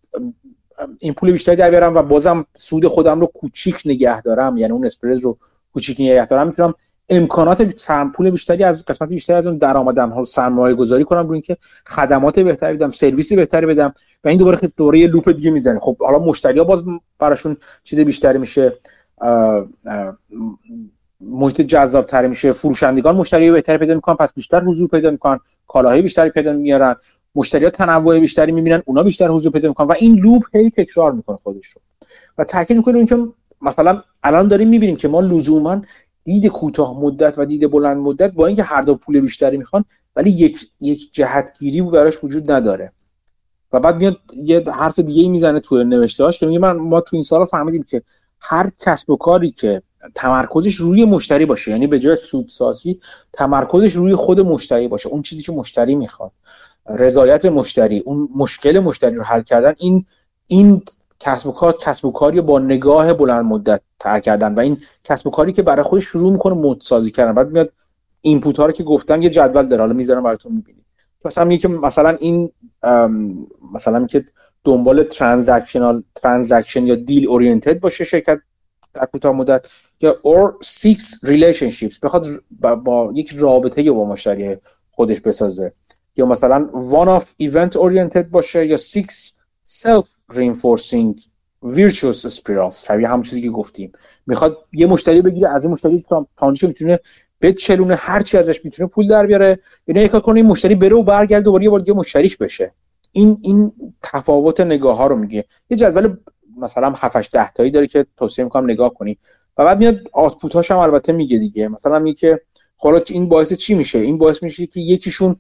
S1: این پول بیشتری در بیارم و بازم سود خودم رو کوچیک نگه دارم یعنی اون spread رو کوچیک نگه دارم می‌تونم امکانات پول بیشتری از قسمت بیشتری از اون درآمدم ها سرمایه گذاری کنم روی اینکه خدمات بهتری بدم سرویس بهتری بدم و این دوباره دوره لوپ دیگه می‌زنه خب حالا مشتری ها باز براشون چیز بیشتری میشه محیط جذاب تر میشه. فروشندگان مشتری بهتری پیدا می‌کنن پس بیشتر حضور پیدا می‌کنن کالاهای بیشتری پیدا میارن مشتری ها تنوع بیشتری می‌بینن اونا بیشتر حضور پیدا می‌کنن و این لوپ هی تکرار می‌کنه خودش رو. و تاکید می‌کنه اینکه مثلا الان داریم می‌بینیم که ما لزوما دید کوتاه مدت و دید بلند مدت با اینکه هر دو پول بیشتری می‌خوان ولی یک یک جهتگیری براش وجود نداره. و بعد میاد یه حرف دیگه می‌زنه تو نوشتهاش که میگه من ما تو این سال فهمیدیم که هر کسب و کاری که تمرکزش روی مشتری باشه یعنی به جای سودسازی تمرکزش روی خود مشتری باشه اون چیزی که مشتری می‌خواد. رضایت مشتری اون مشکل مشتری رو حل کردن این این کسب و کار کسب و کاری با نگاه بلند مدت تر کردن و این کسب و کاری که برای خودش شروع می‌کنه مدل سازی کردن. بعد میاد input ها رو که گفتم یه جدول داره. حالا می‌ذارم براتون می‌بینید. مثلا میگه که مثلا این مثلا که دنبال transactional transaction یا deal oriented باشه شرکت در کوتاه مدت یا or seeks relationships بخواد با, یک رابطه با مشتری خودش بسازه. یا مثلا one of event oriented باشه یا six self reinforcing virtuous spirals. طبیعی همون چیزی که گفتیم. می‌خواد یه مشتری بگیره از این مشتری تا که می‌تونه بچلونه هر چی ازش می‌تونه پول در بیاره. یعنی یک کنه این مشتری بره و برگرده دوباره یه بار دیگه مشتریش بشه. این این تفاوت نگاه ها رو میگه. یه جدول مثلا 7 8 10 تایی داره که توصیه می‌کنم نگاه کنی. و بعد میاد آتپوت هاش هم البته میگه دیگه. مثلا میگه که حالا این باعث چی میشه؟ این باعث میشه که یکیشون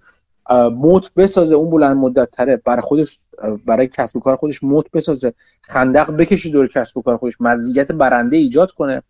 S1: موت بسازه اون بلند مدت تره. برای خودش برای کسب و کار خودش موت بسازه. خندق بکشه دور کسب و کار خودش. مزیت برنده ایجاد کنه.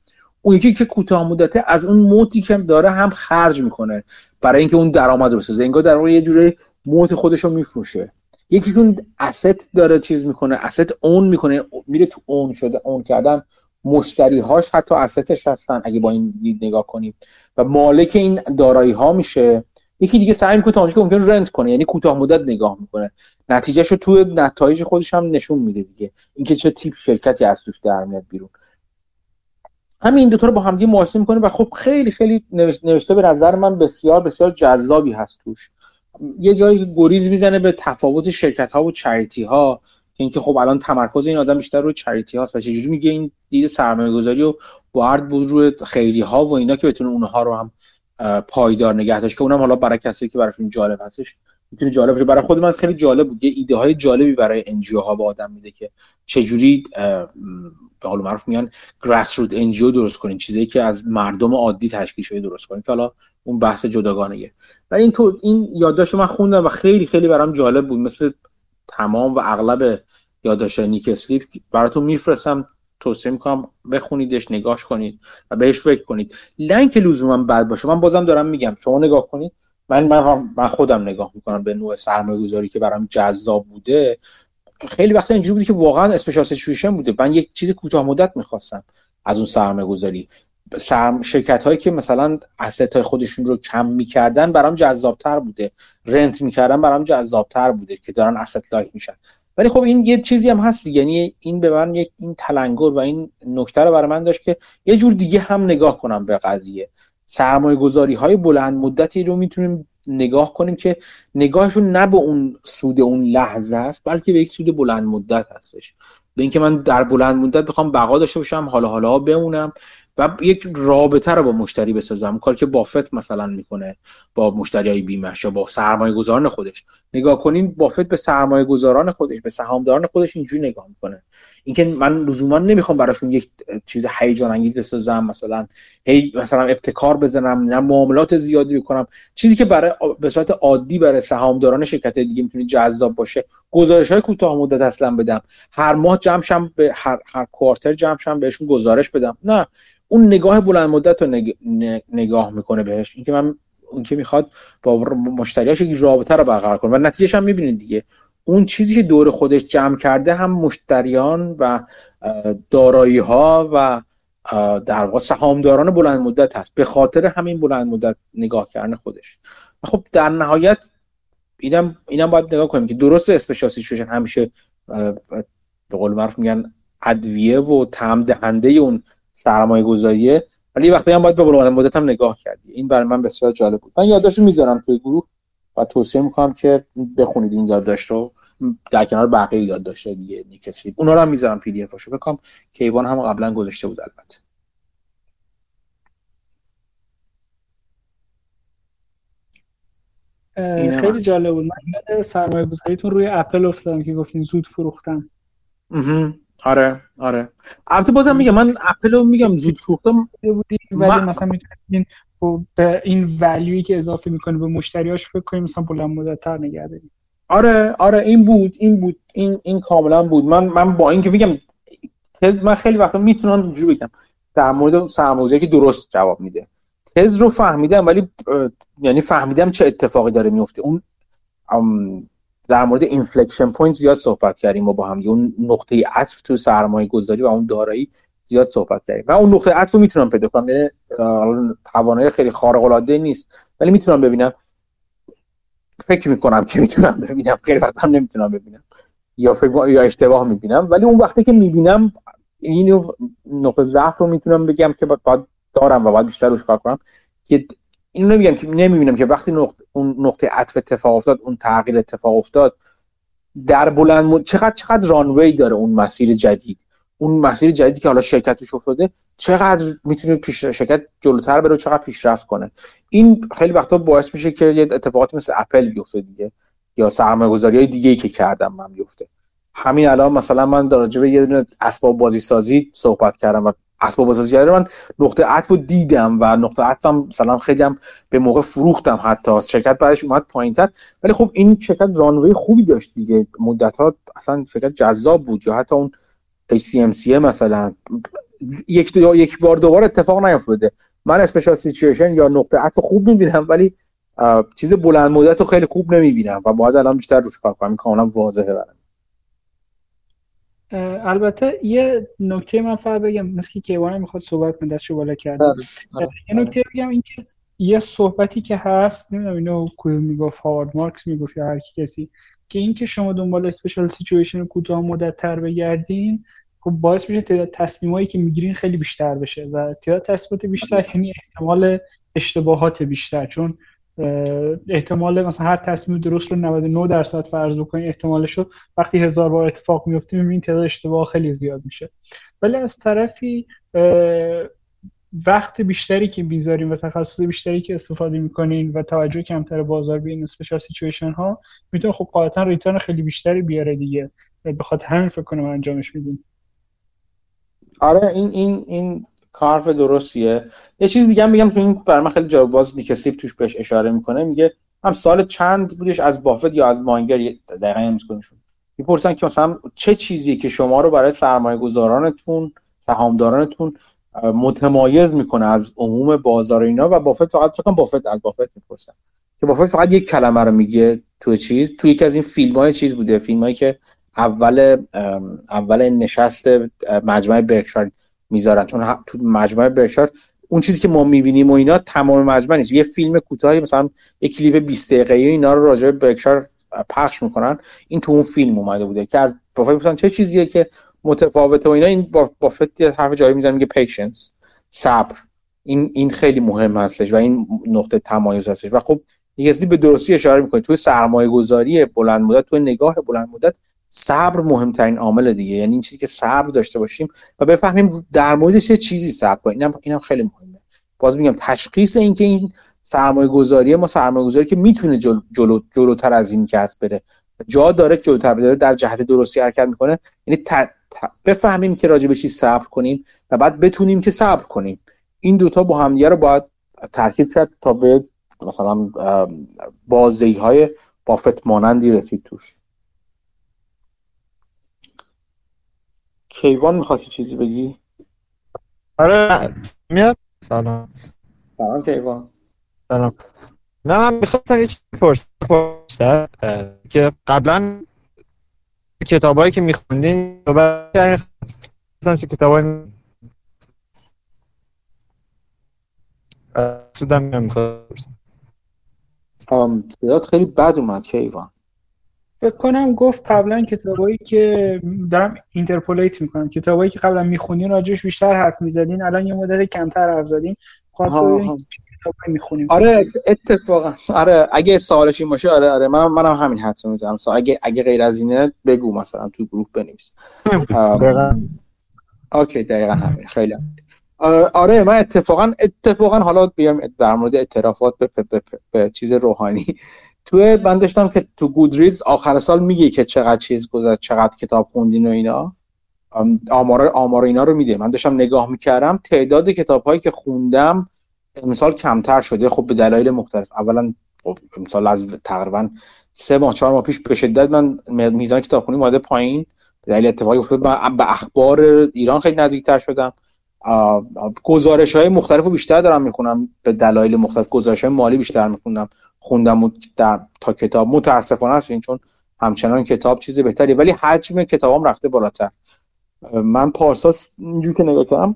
S1: اون یکی که کوتاه مدته از اون موتی که داره هم خرج می‌کنه. برای اینکه اون درآمد رو بسازه. انگار در واقع یه جوری موت خودش رو میفروشه. یکیشون اسست داره چیز می‌کنه اسست اون می‌کنه میره تو اون شده اون کردن. مشتری هاش حتی اسستش هستن اگه با این دید نگاه کنیم. و مالک این دارایی ها میشه. یکی دیگه سعی می‌کنه تا که ممکن رنت کنه یعنی کوتاه مدت نگاه می‌کنه. نتیجهش رو توی نتایج خودش هم نشون میده دیگه. اینکه چه تیپ شرکتی از توش در میاد بیرون. همین دو تا رو با هم دیگه مقایسه می‌کنه و خب خیلی خیلی نوشته به نظر من بسیار بسیار جذابی هست توش. یه جایی گریز می‌زنه به تفاوت شرکت ها و چریتی ها که اینکه خب الان تمرکز این آدم بیشتر روی charity هاست و چجوری میگه این دید سرمایه گذاری و باید بود روی خیلی ها و اینا که بتونه اونها رو هم پایدار نگه داشت که اونم حالا برای کسی که براشون جالب هستش می‌تونه جالب باشه. برای خود من خیلی جالب بود. یه ایده های جالبی برای NGO ها به آدم میده که چجوری به قول معروف میان grassroot NGO درست کنین. چیزی که از مردم عادی تشکیل شده درست کنین که حالا اون بحث جداگانه و این تو این یادداشت من خوندم و خیلی خیلی برام جالب بود. مثل تمام و اغلب یادداشت نیک اسلیپ براتون میفرستم. توصیه می‌کنم بخونیدش نگاش کنید و بهش فکر کنید. لنک لزوما بد باشه من بازم دارم میگم شما نگاه کنید. من من, خودم نگاه می‌کنم به نوع سرمایه گذاری که برام جذاب بوده. خیلی وقتا اینجوری بوده که واقعا special situation بوده. من یک چیز کوتاه مدت می‌خواستم از اون سرمایه گذاری سرم شرکت هایی که مثلا asset خودشون رو کم می‌کردن برام جذابتر بوده. رنت می‌کردن برام جذابتر بوده که دارن اسست لایک میشن. ولی خب این یه چیزی هم هست یعنی این به من یک این تلنگر و این نکته رو برای من داشت که یه جور دیگه هم نگاه کنم به قضیه. سرمایه گذاری های بلند مدتی رو می‌تونیم نگاه کنیم که نگاهشون نه به اون سود اون لحظه است بلکه به یک سود بلند مدت هستش. به اینکه من در بلند مدت بخوام بقا داشته باشم حالا حالا بمونم. و یک رابطه رو با مشتری بسازم. کاری که بافت مثلا می‌کنه با مشتری های بیمش یا با سرمایه گذاران خودش. نگاه کنین بافت به سرمایه گذاران خودش به سهامداران خودش اینجوری نگاه می‌کنه. اینکه من لزوما نمی‌خوام براشون یک چیز هیجان انگیز بسازم مثلا هی مثلا ابتکار بزنم نه معاملات زیادی بکنم. چیزی که برای به صورت عادی برای سهامداران شرکت دیگه می‌تونه جذاب باشه گزارش های کوتاه مدت اصلا بدم. هر ماه جمعشم به هر هر کوارتر جمعشم بهشون گزارش بدم. نه اون نگاه بلند مدت رو نگاه می‌کنه بهش. اینکه من اون که می‌خواد با مشتریاش یک رابطه رو برقرار کنه. و نتیجهش هم می‌بینید دیگه. اون چیزی که دور خودش جمع کرده هم مشتریان و دارایی ها و در واقع سهامداران بلند مدت هست. به خاطر همین بلند مدت نگاه کردن خودش. خب در نهایت اینم اینم باید نگاه کنیم که درست اسپیشال سیچویشن همیشه به قول معروف میگن ادویه و تم دهنده اون سرمایه گذاریه ولی وقتی هم باید به بلند مدت هم نگاه کردی. این برای من بسیار جالب بود. من یادداشت می‌ذارم توی گروه. و توصیه می‌کنم که بخونید این یادداشت رو. در کنار بقیه یادداشت دیگه نیکسی اونا رو هم می‌ذارم پی دی افشو بکنم کیوان هم قبلا گذاشته بود البته.
S2: خیلی جالب بود. من یاد سرمایه گذاریتون روی اپل افتادم که گفتین زود فروختم.
S1: آره آره. البته بازم میگم من اپل رو میگم زود فروختم.
S2: بودی ولی. مثلا می‌تونید به این ولیوی که اضافه می‌کنه به مشتریاش فکر کنیم مثلا بلند مدت تر نگه داریم.
S1: آره آره این بود این بود این این کاملا بود. من من با اینکه میگم تز من خیلی وقتا می‌تونم اینجوری بگم. در مورد سرمایه‌گذاری که درست جواب میده. تز رو فهمیدم ولی یعنی فهمیدم چه اتفاقی داره میفته اون در مورد inflection point زیاد صحبت کردیم و با هم اون نقطه عطف تو سرمایه گذاری و اون دارایی زیاد صحبت کردیم. من اون نقطه عطف رو می‌تونم پیدا کنم. یعنی توانایی خیلی خارق العاده نیست. ولی می‌تونم ببینم. فکر می‌کنم که می‌تونم ببینم. خیلی وقت هم نمی‌تونم ببینم. یا فکر یا اشتباه می‌بینم. ولی اون وقتی که می‌بینم این نقطه ضعف رو می‌تونم بگم که باید دارم و باید بیشتر روش کار کنم. که اینو نمیگم که نمی‌بینم که وقتی نقطه اون نقطه عطف اتفاق افتاد اون تغییر اتفاق افتاد در بلند مد... چقدر چقدر رانوی داره اون مسیر جدید؟ اون مسیر جدیدی که حالا شرکتش افتاده چقدر می‌تونه پیش شرکت جلوتر بره و چقدر پیشرفت کنه. این خیلی وقتا باعث میشه که یه اتفاقاتی مثل اپل بیفته دیگه یا سرمایه گذاری های دیگه ای که کردم من بیفته. همین الان مثلا من در به یه دونه اسباب بازی سازی صحبت کردم و اسباب بازی من نقطه عطف رو دیدم و نقطه عطفم مثلا خیلی هم به موقع فروختم حتی. شرکت بعدش اومد پایینتر. ولی خب این شرکت رانوی خوبی داشت دیگه. مدت ها اصلا شرکت جذاب بود یا حتی اون ACMC مثلا یک دو یک بار دوباره اتفاق نیفتاده. من اسپیشال سیچویشن یا نقطه عطف خوب می‌بینم ولی چیز بلند مدت رو خیلی خوب نمی‌بینم و باید الان بیشتر روش کار کنم. کاملا واضحه برام.
S2: البته یه نکته من فقط بگم مثل که کیوان می‌خواد صحبت کنه دستشو بالا کرده. آره، آره، یه نکته. بگم اینکه یه صحبتی که هست نمی‌دونم اینو کدوم می‌گفت هاوارد مارکس می‌گفت یا هر کسی که اینکه شما دنبال اسپیشال سیچویشن کوتاه مدت تر بگردین خب باعث میشه تعداد تصمیمایی که می‌گیرین خیلی بیشتر بشه و تعداد تصمیمات بیشتر یعنی احتمال اشتباهات بیشتر چون احتمال مثلا هر تصمیم درست رو 99 درصد فرض بکنید احتمالش رو وقتی هزار بار اتفاق میفته می‌بینید تعداد اشتباه خیلی زیاد میشه. ولی از طرفی وقت بیشتری که می‌ذاریم و تخصص بیشتری که استفاده می‌کنین و توجه کمتر بازار به این special situation ها می‌تونه خب قاعدتا return خیلی بیشتری بیاره دیگه. بخاطر همین فکر کنم انجامش میدیم
S1: آره این این این کار درستیه. یه چیز دیگه میگم تو این برای من خیلی جواب باز نیک اسلیپ توش بهش اشاره می‌کنه میگه هم سال چند بودش از بافت یا از مانگر دقیقا نمیسکنشون می‌پرسن که مثلا چه چیزی که شما رو برای سرمایه گذارانتون سهامدارانتون متمایز می‌کنه از عموم بازار اینا و بافت فقط فکر بافت از بافت می‌پرسن. که بافت فقط یک کلمه رو میگه تو چیز تو یکی از این فیلم های چیز بوده فیلم هایی که اول اول نشست مجمع برکشایر می‌ذارن. چون تو مجموعه برشار اون چیزی که ما می‌بینیم و اینا تمام مجموعه نیست. یه فیلم کوتاهی مثلا یه کلیپ 20 دقیقه‌ای اینا رو راجع به برکشار پخش می‌کنن. این تو اون فیلم اومده بوده که از بافت مثلا چه چیزیه که متفاوته و اینا. این بافت حرف جایی می‌زنه میگه پیشنس صبر. این این خیلی مهم هستش و این نقطه تمایز هستش. و خب یه به درستی اشاره می‌کنه. توی سرمایه گذاری بلند مدت توی نگاه بلند مدت صبر مهمترین عامل دیگه. یعنی این چیزی که صبر داشته باشیم و بفهمیم در مورد چه چیزی صبر کنیم. اینم اینم خیلی مهمه. باز میگم تشخیص اینکه این سرمایه گذاری ما سرمایه گذاری که می‌تونه جلو جلو جلوتر از این کسب بره. جا داره جلوتر بره در جهت درستی حرکت می‌کنه. یعنی بفهمیم که راجع به چی صبر کنیم و بعد بتونیم که صبر کنیم. این دوتا با همدیگه رو باید ترکیب کرد تا به مثلا بازدهی های بافت مانندی رسید توش. کیوان می‌خواستی چیزی بگی؟
S3: آره میاد. سلام.
S1: سلام کیوان.
S3: سلام. نه من می‌خواستم یه چیزی پرسیدم. که قبلا کتابایی که میخوندین مثلا چه کتابایی سودم
S1: صدات خیلی بد اومد کیوان.
S2: فکر کنم گفت قبلا کتابایی که دارم interpolate می‌کنم. کتابایی که قبلا می‌خونین راجعش بیشتر حرف می‌زدین. الان یه مدت کمتر حرف زدین. خواست می‌خونیم.
S1: آره اتفاقا. آره اگه سوالش این باشه آره آره. من منم همین حدس می‌زنم. اگه اگه غیر از اینه بگو مثلا تو گروه بنویس. okay دقیقا همین. خیلی آره من اتفاقا اتفاقا حالا بیام در مورد اعترافات به, به, به, به چیز روحانی. تو من داشتم که تو گودریز آخر سال میگه که چقدر چیز گذشت چقدر کتاب خوندین و اینا. آمار آمار اینا رو میده. من داشتم نگاه می‌کردم تعداد کتاب هایی که خوندم امسال کمتر شده. خب به دلایل مختلف. اولا خب امسال از تقریبا سه ماه چهار ماه پیش به شدت من میزان کتابخونی اومده پایین. به دلیل اتفاقی افتاد. من به اخبار ایران خیلی نزدیکتر شدم. گزارش های مختلف رو بیشتر دارم می‌خونم به دلایل مختلف گزارش های مالی بیشتر می‌خونم خوندم در تا کتاب. متاسفانه است این چون همچنان کتاب چیز بهتری ولی حجم کتابام رفته بالاتر. من پارسا اینجوری که نگاه کردم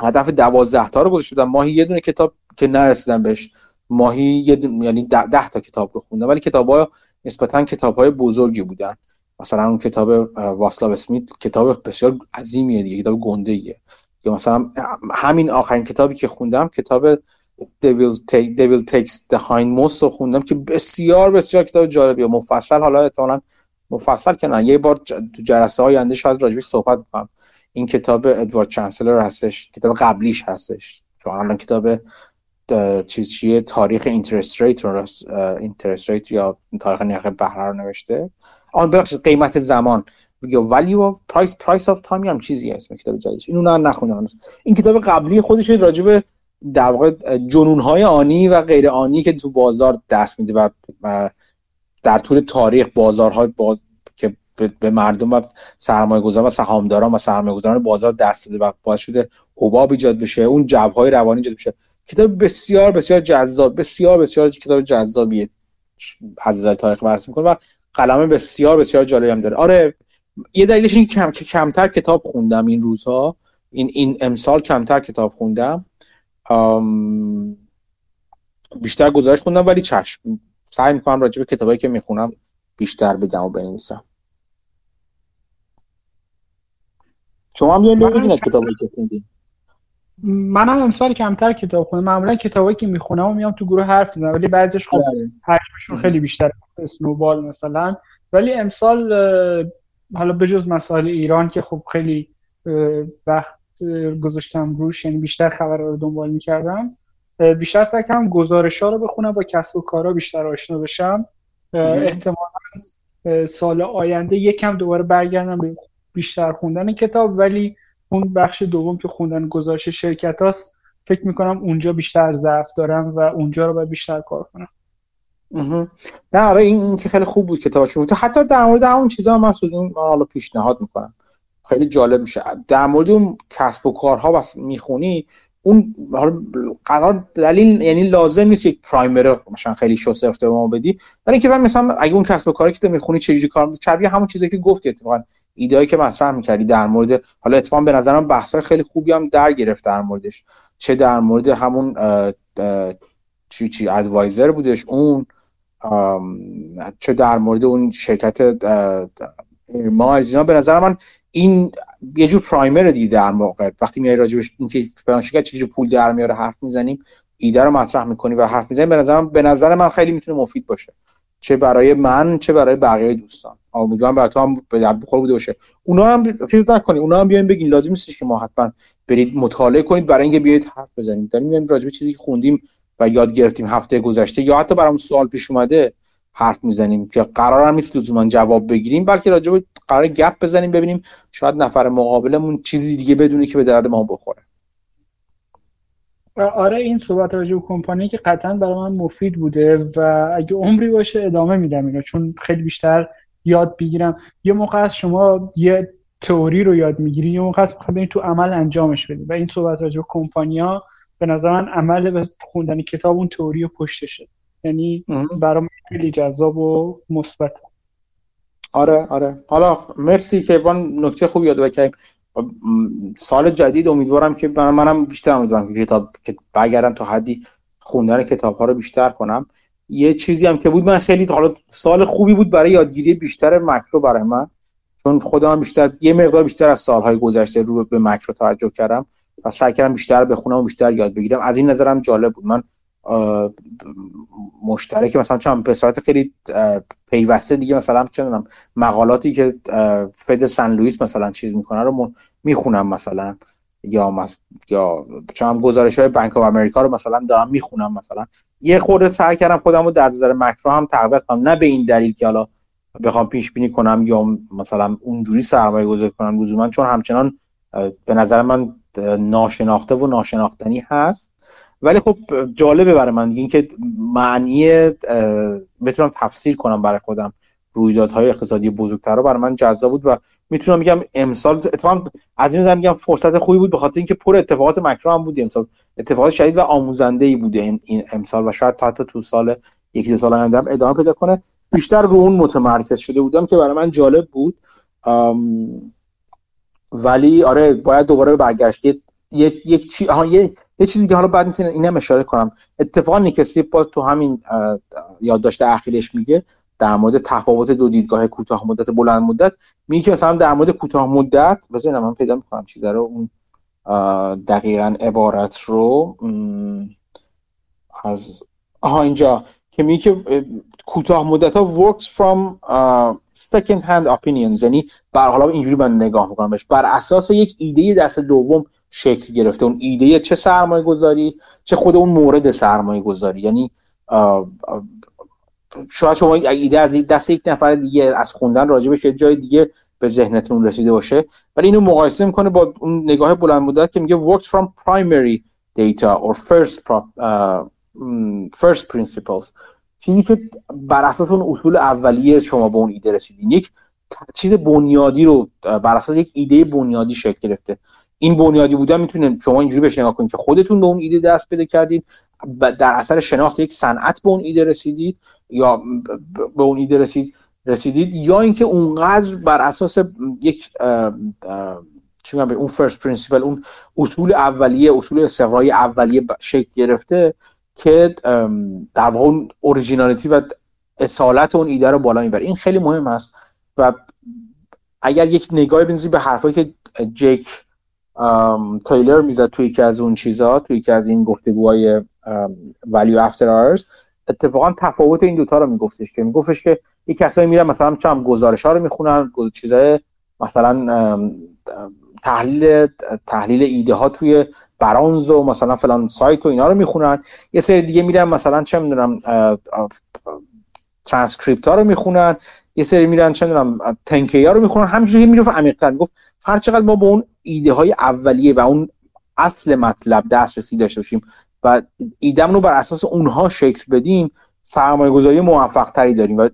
S1: هدف دوازده تا رو گذاشته ماهی یه دونه کتاب که نرسیدم بهش. ماهی یه دونه یعنی ده, تا کتاب رو خوندم ولی کتاب ها نسبتا کتاب بزرگی بودن. مثلا اون کتاب واسلاو اسمیت کتاب بسیار عظیمیه دیگه کتاب گنده ایه یا مثلا همین آخرین کتابی که خوندم کتاب Devil Takes the Hindmost رو خوندم که بسیار بسیار کتاب جالبیه. مفصل حالا احتمالاً مفصل که نه. یه بار تو جلسه آینده شاید راجبش صحبت کنم. این کتاب ادوارد چانسلر هستش. کتاب قبلیش هستش. چون الان کتاب چیز چیه؟ تاریخ اینترست ریت رو اینترست ریت یا تاریخ نرخ بهره رو نوشته. آن بخشید قیمت زمان. یا value of price price of time هم چیزی اسم کتاب جدیدش. اینو نه نخوندم این کتاب قبلی خودش راجب در واقع جنونهای آنی و غیر آنی که تو بازار دست میده و در طول تاریخ بازارهای باز... که به مردم و سرمایه گذار و سهامداران و سرمایه گذاران بازار دست داده و باعث شده حباب ایجاد بشه اون جوهای روانی ایجاد بشه. کتاب بسیار بسیار جذاب بسیار بسیار کتاب جذابیه. از تاریخ بررسی می‌کنه و قلمه بسیار بسیار جالبی هم داره. آره یه دلیلش این کم که کمتر کتاب خوندم این روزها. این این امسال کمتر کتاب خوندم. بیشتر گزارش خوندم ولی چشم. سعی می‌کنم راجع به کتابایی که می‌خونم بیشتر بگم و بنویسم. شما هم یه کتابایی که خوندین
S2: منم امسال کمتر کتاب خوندم. معمولا کتابایی که می‌خونم و میام تو گروه حرف می‌زنم ولی بعضیش خب بله. حجمشون خیلی بیشتر اسنوبال مثلا. ولی امسال حالا بجز مسائل ایران که خب خیلی وقت گذاشتم روش یعنی بیشتر خبر رو دنبال می‌کردم. بیشتر سعی کردم گزارش ها رو بخونم با کسب و کارا بیشتر آشنا بشم. احتمالا سال آینده یکم دوباره برگردم به بیشتر خوندن کتاب ولی اون بخش دوم که خوندن گزارش شرکت هاست فکر می‌کنم اونجا بیشتر ضعف دارم و اونجا رو باید بیشتر کار کنم.
S1: نه آره این, این که خیلی خوب بود کتابش تو حتی در مورد اون چیزا من حالا پیشنهاد می‌کنم. خیلی جالب میشه. در مورد اون کسب و کارها و می‌خونی اون قرار دلیل یعنی لازم نیست یک پرایمر مثلا خیلی شوسفت به ما بدی. ولی اینکه مثلا اگه اون کسب و کاری که تو می‌خونی چجوری کار می‌کنی؟ همون چیزی که گفتی اتفاقا. ایدهایی که مطرح می‌کردی در مورد حالا اتفاقا به نظرم بحث خیلی خوبی هم در گرفت در موردش. چه در مورد همون چی چی ادوایزر بودش اون. چه در مورد اون شرکت ما اینا به نظر من این یه جور پرایمر دیگه در موقع وقتی میای راجبش اینکه فلان شرکت چجوری پول در میاره حرف می‌زنیم ایده رو مطرح می‌کنی و حرف می‌زنیم به نظر به نظر من خیلی می‌تونه مفید باشه. چه برای من چه برای بقیه دوستان. امیدوارم برای تو هم به بخور بوده باشه. اونا هم چیز نکنید اونا هم بیاین بگین. لازم نیست که ما حتما برید مطالعه کنید برای اینکه بیاید حرف بزنیم داریم میایم راجع به چیزی که خوندیم و یاد گرفتیم هفته گذشته یا حتی برام سوال پیش اومده حرف می‌زنیم که قرار هم نیست لزوما جواب بگیریم بلکه راجع قرار گپ بزنیم ببینیم شاید نفر مقابلمون چیزی دیگه بدونه که به درد ما بخوره.
S2: آره این صحبت راجع به کمپانی که قطعا برای من مفید بوده و اگه عمری باشه ادامه میدم اینو چون خیلی بیشتر یاد بگیرم. یه موقع از شما یه تئوری رو یاد می‌گیری یه موقع از تو عمل انجامش بدی و این صحبت راجع به کمپانیا به نظر من عمل به خوندن کتاب اون تئوری و پشتشه یعنی برای خیلی جذاب و مثبت.
S1: آره آره. حالا مرسی که با نکته خوب یاد بکنیم سال جدید امیدوارم که منم بیشتر امیدوارم که کتاب که برگردم تا حدی خوندن کتاب ها رو بیشتر کنم. یه چیزی هم که بود من خیلی حالا سال خوبی بود برای یادگیری بیشتر مکرو برای من. چون خودم بیشتر یه مقدار بیشتر از سالهای گذشته رو به مکرو توجه کردم. و سعی کردم بیشتر بخونم و بیشتر یاد بگیرم. از این نظرم جالب بود. من مشترک مثلا چون به صورت خیلی پیوسته دیگه. مثلا چه مقالاتی که فد سن لوئیس مثلا چیز می‌کنه رو می‌خونم مثلا. یا مس... یا چون گزارش های بانک آف امریکا رو مثلا دارم می‌خونم مثلا. یه خورده سعی کردم خودم رو در نظر مکرو هم تقویت کنم. نه به این دلیل که حالا بخوام پیش بینی کنم یا مثلا اونجوری سرمایه گذاری کنم لزوما. چون همچنان به نظر من ناشناخته و ناشناختنی هست. ولی خب جالبه برای من اینکه معنی بتونم تفسیر کنم برای خودم. رویدادهای اقتصادی بزرگتر رو برای من جذاب بود و می‌تونم میگم امسال اتفاقا از این میگم فرصت خوبی بود به خاطر اینکه پر اتفاقات مکرو هم بود امسال. اتفاقات شدید و آموزنده ای بوده این امسال و شاید تا حتی تو سال یکی دو سال هم ادامه پیدا کنه. بیشتر رو اون متمرکز شده بودم که برای من جالب بود. ولی آره باید دوباره برگشت. یک یک چی یه یه چیزی که حالا بعد نیست اینم اشاره کنم. اتفاقا نیکسی با تو همین یادداشت اخیرش میگه در مورد تفاوت دو دیدگاه کوتاه مدت بلند مدت میگه که مثلا در مورد کوتاه مدت بذارین من پیدا می‌کنم چی داره اون دقیقا عبارت رو از آها اینجا. که میگه که کوتاه مدت ها works from second hand opinions. یعنی بر حالا اینجوری من نگاه می‌کنم بهش. بر اساس یک ایده دست دوم شکل گرفته. اون ایده چه سرمایه گذاری چه خود اون مورد سرمایه گذاری یعنی شاید شما ایده از دست یک نفر دیگه از خوندن راجبش یه جای دیگه به ذهنتون رسیده باشه. ولی اینو مقایسه می‌کنه با اون نگاه بلند مدت که میگه works from primary data or first first principles. چیزی که بر اساس اون اصول اولیه شما به اون ایده رسیدین. یک چیز بنیادی رو بر اساس یک ایده بنیادی شکل گرفته. این بنیادی بودن می‌تونه شما اینجوری بهش نگاه کنید که خودتون به اون ایده دست پیدا کردید در اثر شناخت یک صنعت به اون ایده رسیدید یا به اون ایده رسید رسیدید یا اینکه اونقدر بر اساس یک چی اون first principle اون اصول اولیه اصول استقرای اولیه شکل گرفته که در واقع اون originality و اصالت اون ایده رو بالا می‌بره. این خیلی مهم است و اگر یک نگاهی بنزید به حرفایی که جک تایلر می‌زد توی یکی از اون چیزها توی یکی از این گفتگوهای ولیو افتر آرز اتفاقا تفاوت این دوتا رو میگفتش که میگفتش که یک کسایی میرن مثلا چم گزارش ها رو می‌خونن چیزای مثلا تحلیل تحلیل ایده ها توی برانز و مثلا فلان سایت و اینا رو می‌خونن. یه سری دیگه میرن مثلا چه می‌دونم ترانسکریپت ها رو می‌خونن. یه سری میرن چه می‌دونم تنکی ها رو می‌خونن. همینجوری میره عمیق‌تر می‌گفت هر چقدر ما به اون ایده های اولیه و اون اصل مطلب دسترسی داشته باشیم و ایدم رو بر اساس اونها شکل بدیم سرمایه گذاری موفق تری داریم و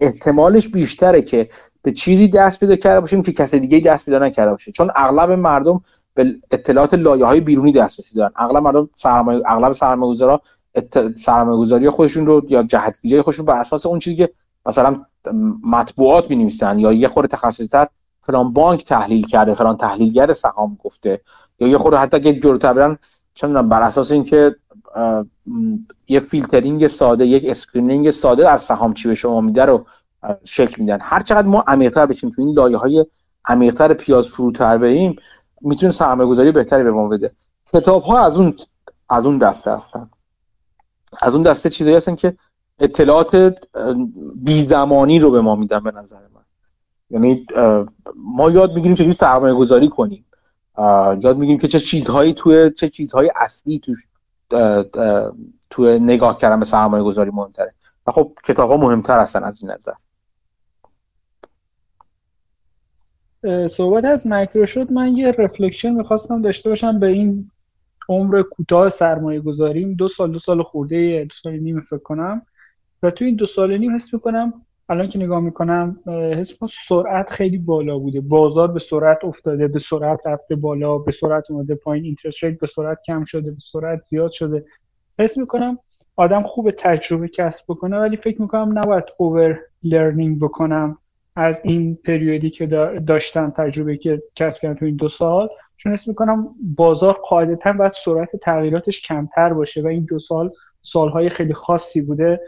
S1: احتمالش بیشتره که به چیزی دست پیدا کرده باشیم که کسی دیگه دست پیدا نکرده باشه. چون اغلب مردم به اطلاعات لایه های بیرونی دسترسی دارن. اغلب مردم سرمایه اغلب سرمایه گذارا سرمایه گذاری خودشون رو یا جهتگیری خودشون بر اساس اون چیزی که مثلا مطبوعات می یا یه خورده تخصصی تر فلان بانک تحلیل کرده فلان تحلیلگر سهام گفته یا یه خورده حتی که جلوتر برن چون بر اساس اینکه یه فیلترینگ ساده یک screening ساده از سهام چی به شما میده رو شکل میدن. هر چقدر ما عمیق‌تر بشیم تو این لایه های عمیق‌تر پیاز فروتر بریم می‌تونه سرمایه گذاری بهتری به ما بده. کتاب ها از اون از اون دسته هستن. از اون دسته چیزایی هستن که اطلاعات بیزمانی رو به ما میدن به نظر من. یعنی ما یاد می‌گیریم چجوری سرمایه گذاری کنیم یاد می‌گیریم که چه چیزهایی توی چه چیزهای اصلی تو توی نگاه کردن به سرمایه گذاری مهمتره. و خب کتاب ها مهمتر هستن از این نظر.
S2: صحبت از مکرو شد من یه reflection می‌خواستم داشته باشم به این عمر کوتاه سرمایه گذاریم. دو سال دو سال خورده دو سال نیم فکر کنم. و تو این دو سال نیم حس می‌کنم الان که نگاه می‌کنم حس می‌کنم سرعت خیلی بالا بوده. بازار به سرعت افتاده به سرعت رفته بالا به سرعت اومده پایین interest rate به سرعت کم شده به سرعت زیاد شده. حس می‌کنم آدم خوب تجربه کسب بکنه ولی فکر می‌کنم نباید over learning بکنم. از این پریودی که داشتم تجربه که کسب کردم تو این دو سال چون اسم می‌کنم بازار قاعدتا باید سرعت تغییراتش کمتر باشه و این دو سال سالهای خیلی خاصی بوده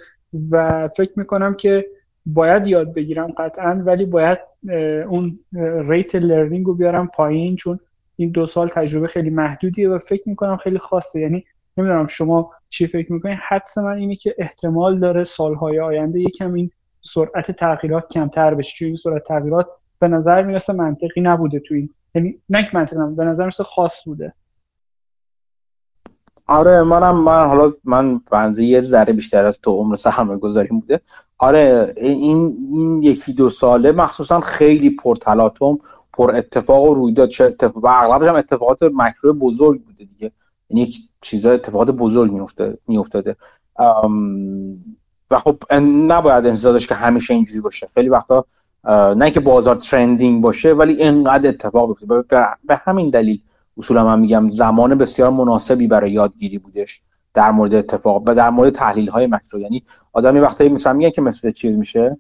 S2: و فکر می‌کنم که باید یاد بگیرم قطعا ولی باید اون ریت لرنینگ رو بیارم پایین چون این دو سال تجربه خیلی محدودیه و فکر می‌کنم خیلی خاصه. یعنی نمی‌دونم شما چی فکر می‌کنید حدس من اینه که احتمال داره سالهای آینده یکم این سرعت تغییرات کمتر بشه. چون سرعت تغییرات به نظر می‌رسه منطقی نبوده تو این. یعنی نه منطقی نبوده به نظر می‌رسه خاص بوده.
S1: آره منم من حالا من بنزه یه ذره بیشتر از تو عمر سرمایه گذاریم بوده. آره این این یکی دو ساله مخصوصا خیلی پرتلاطم پر اتفاق و رویداد. چه اتفاق اغلبش هم اتفاقات مکرو بزرگ بوده دیگه. یعنی چیزا اتفاقات بزرگ میافتاده. میافتاده و خب نباید انتظار داشت که همیشه اینجوری باشه. خیلی وقتا نه که بازار ترندینگ باشه ولی اینقدر اتفاق بیفته به همین دلیل اصولا من میگم زمان بسیار مناسبی برای یادگیری بودش در مورد اتفاق و در مورد تحلیل های مکرو. یعنی آدمی وقتی مثلا میگن که مثل چیز میشه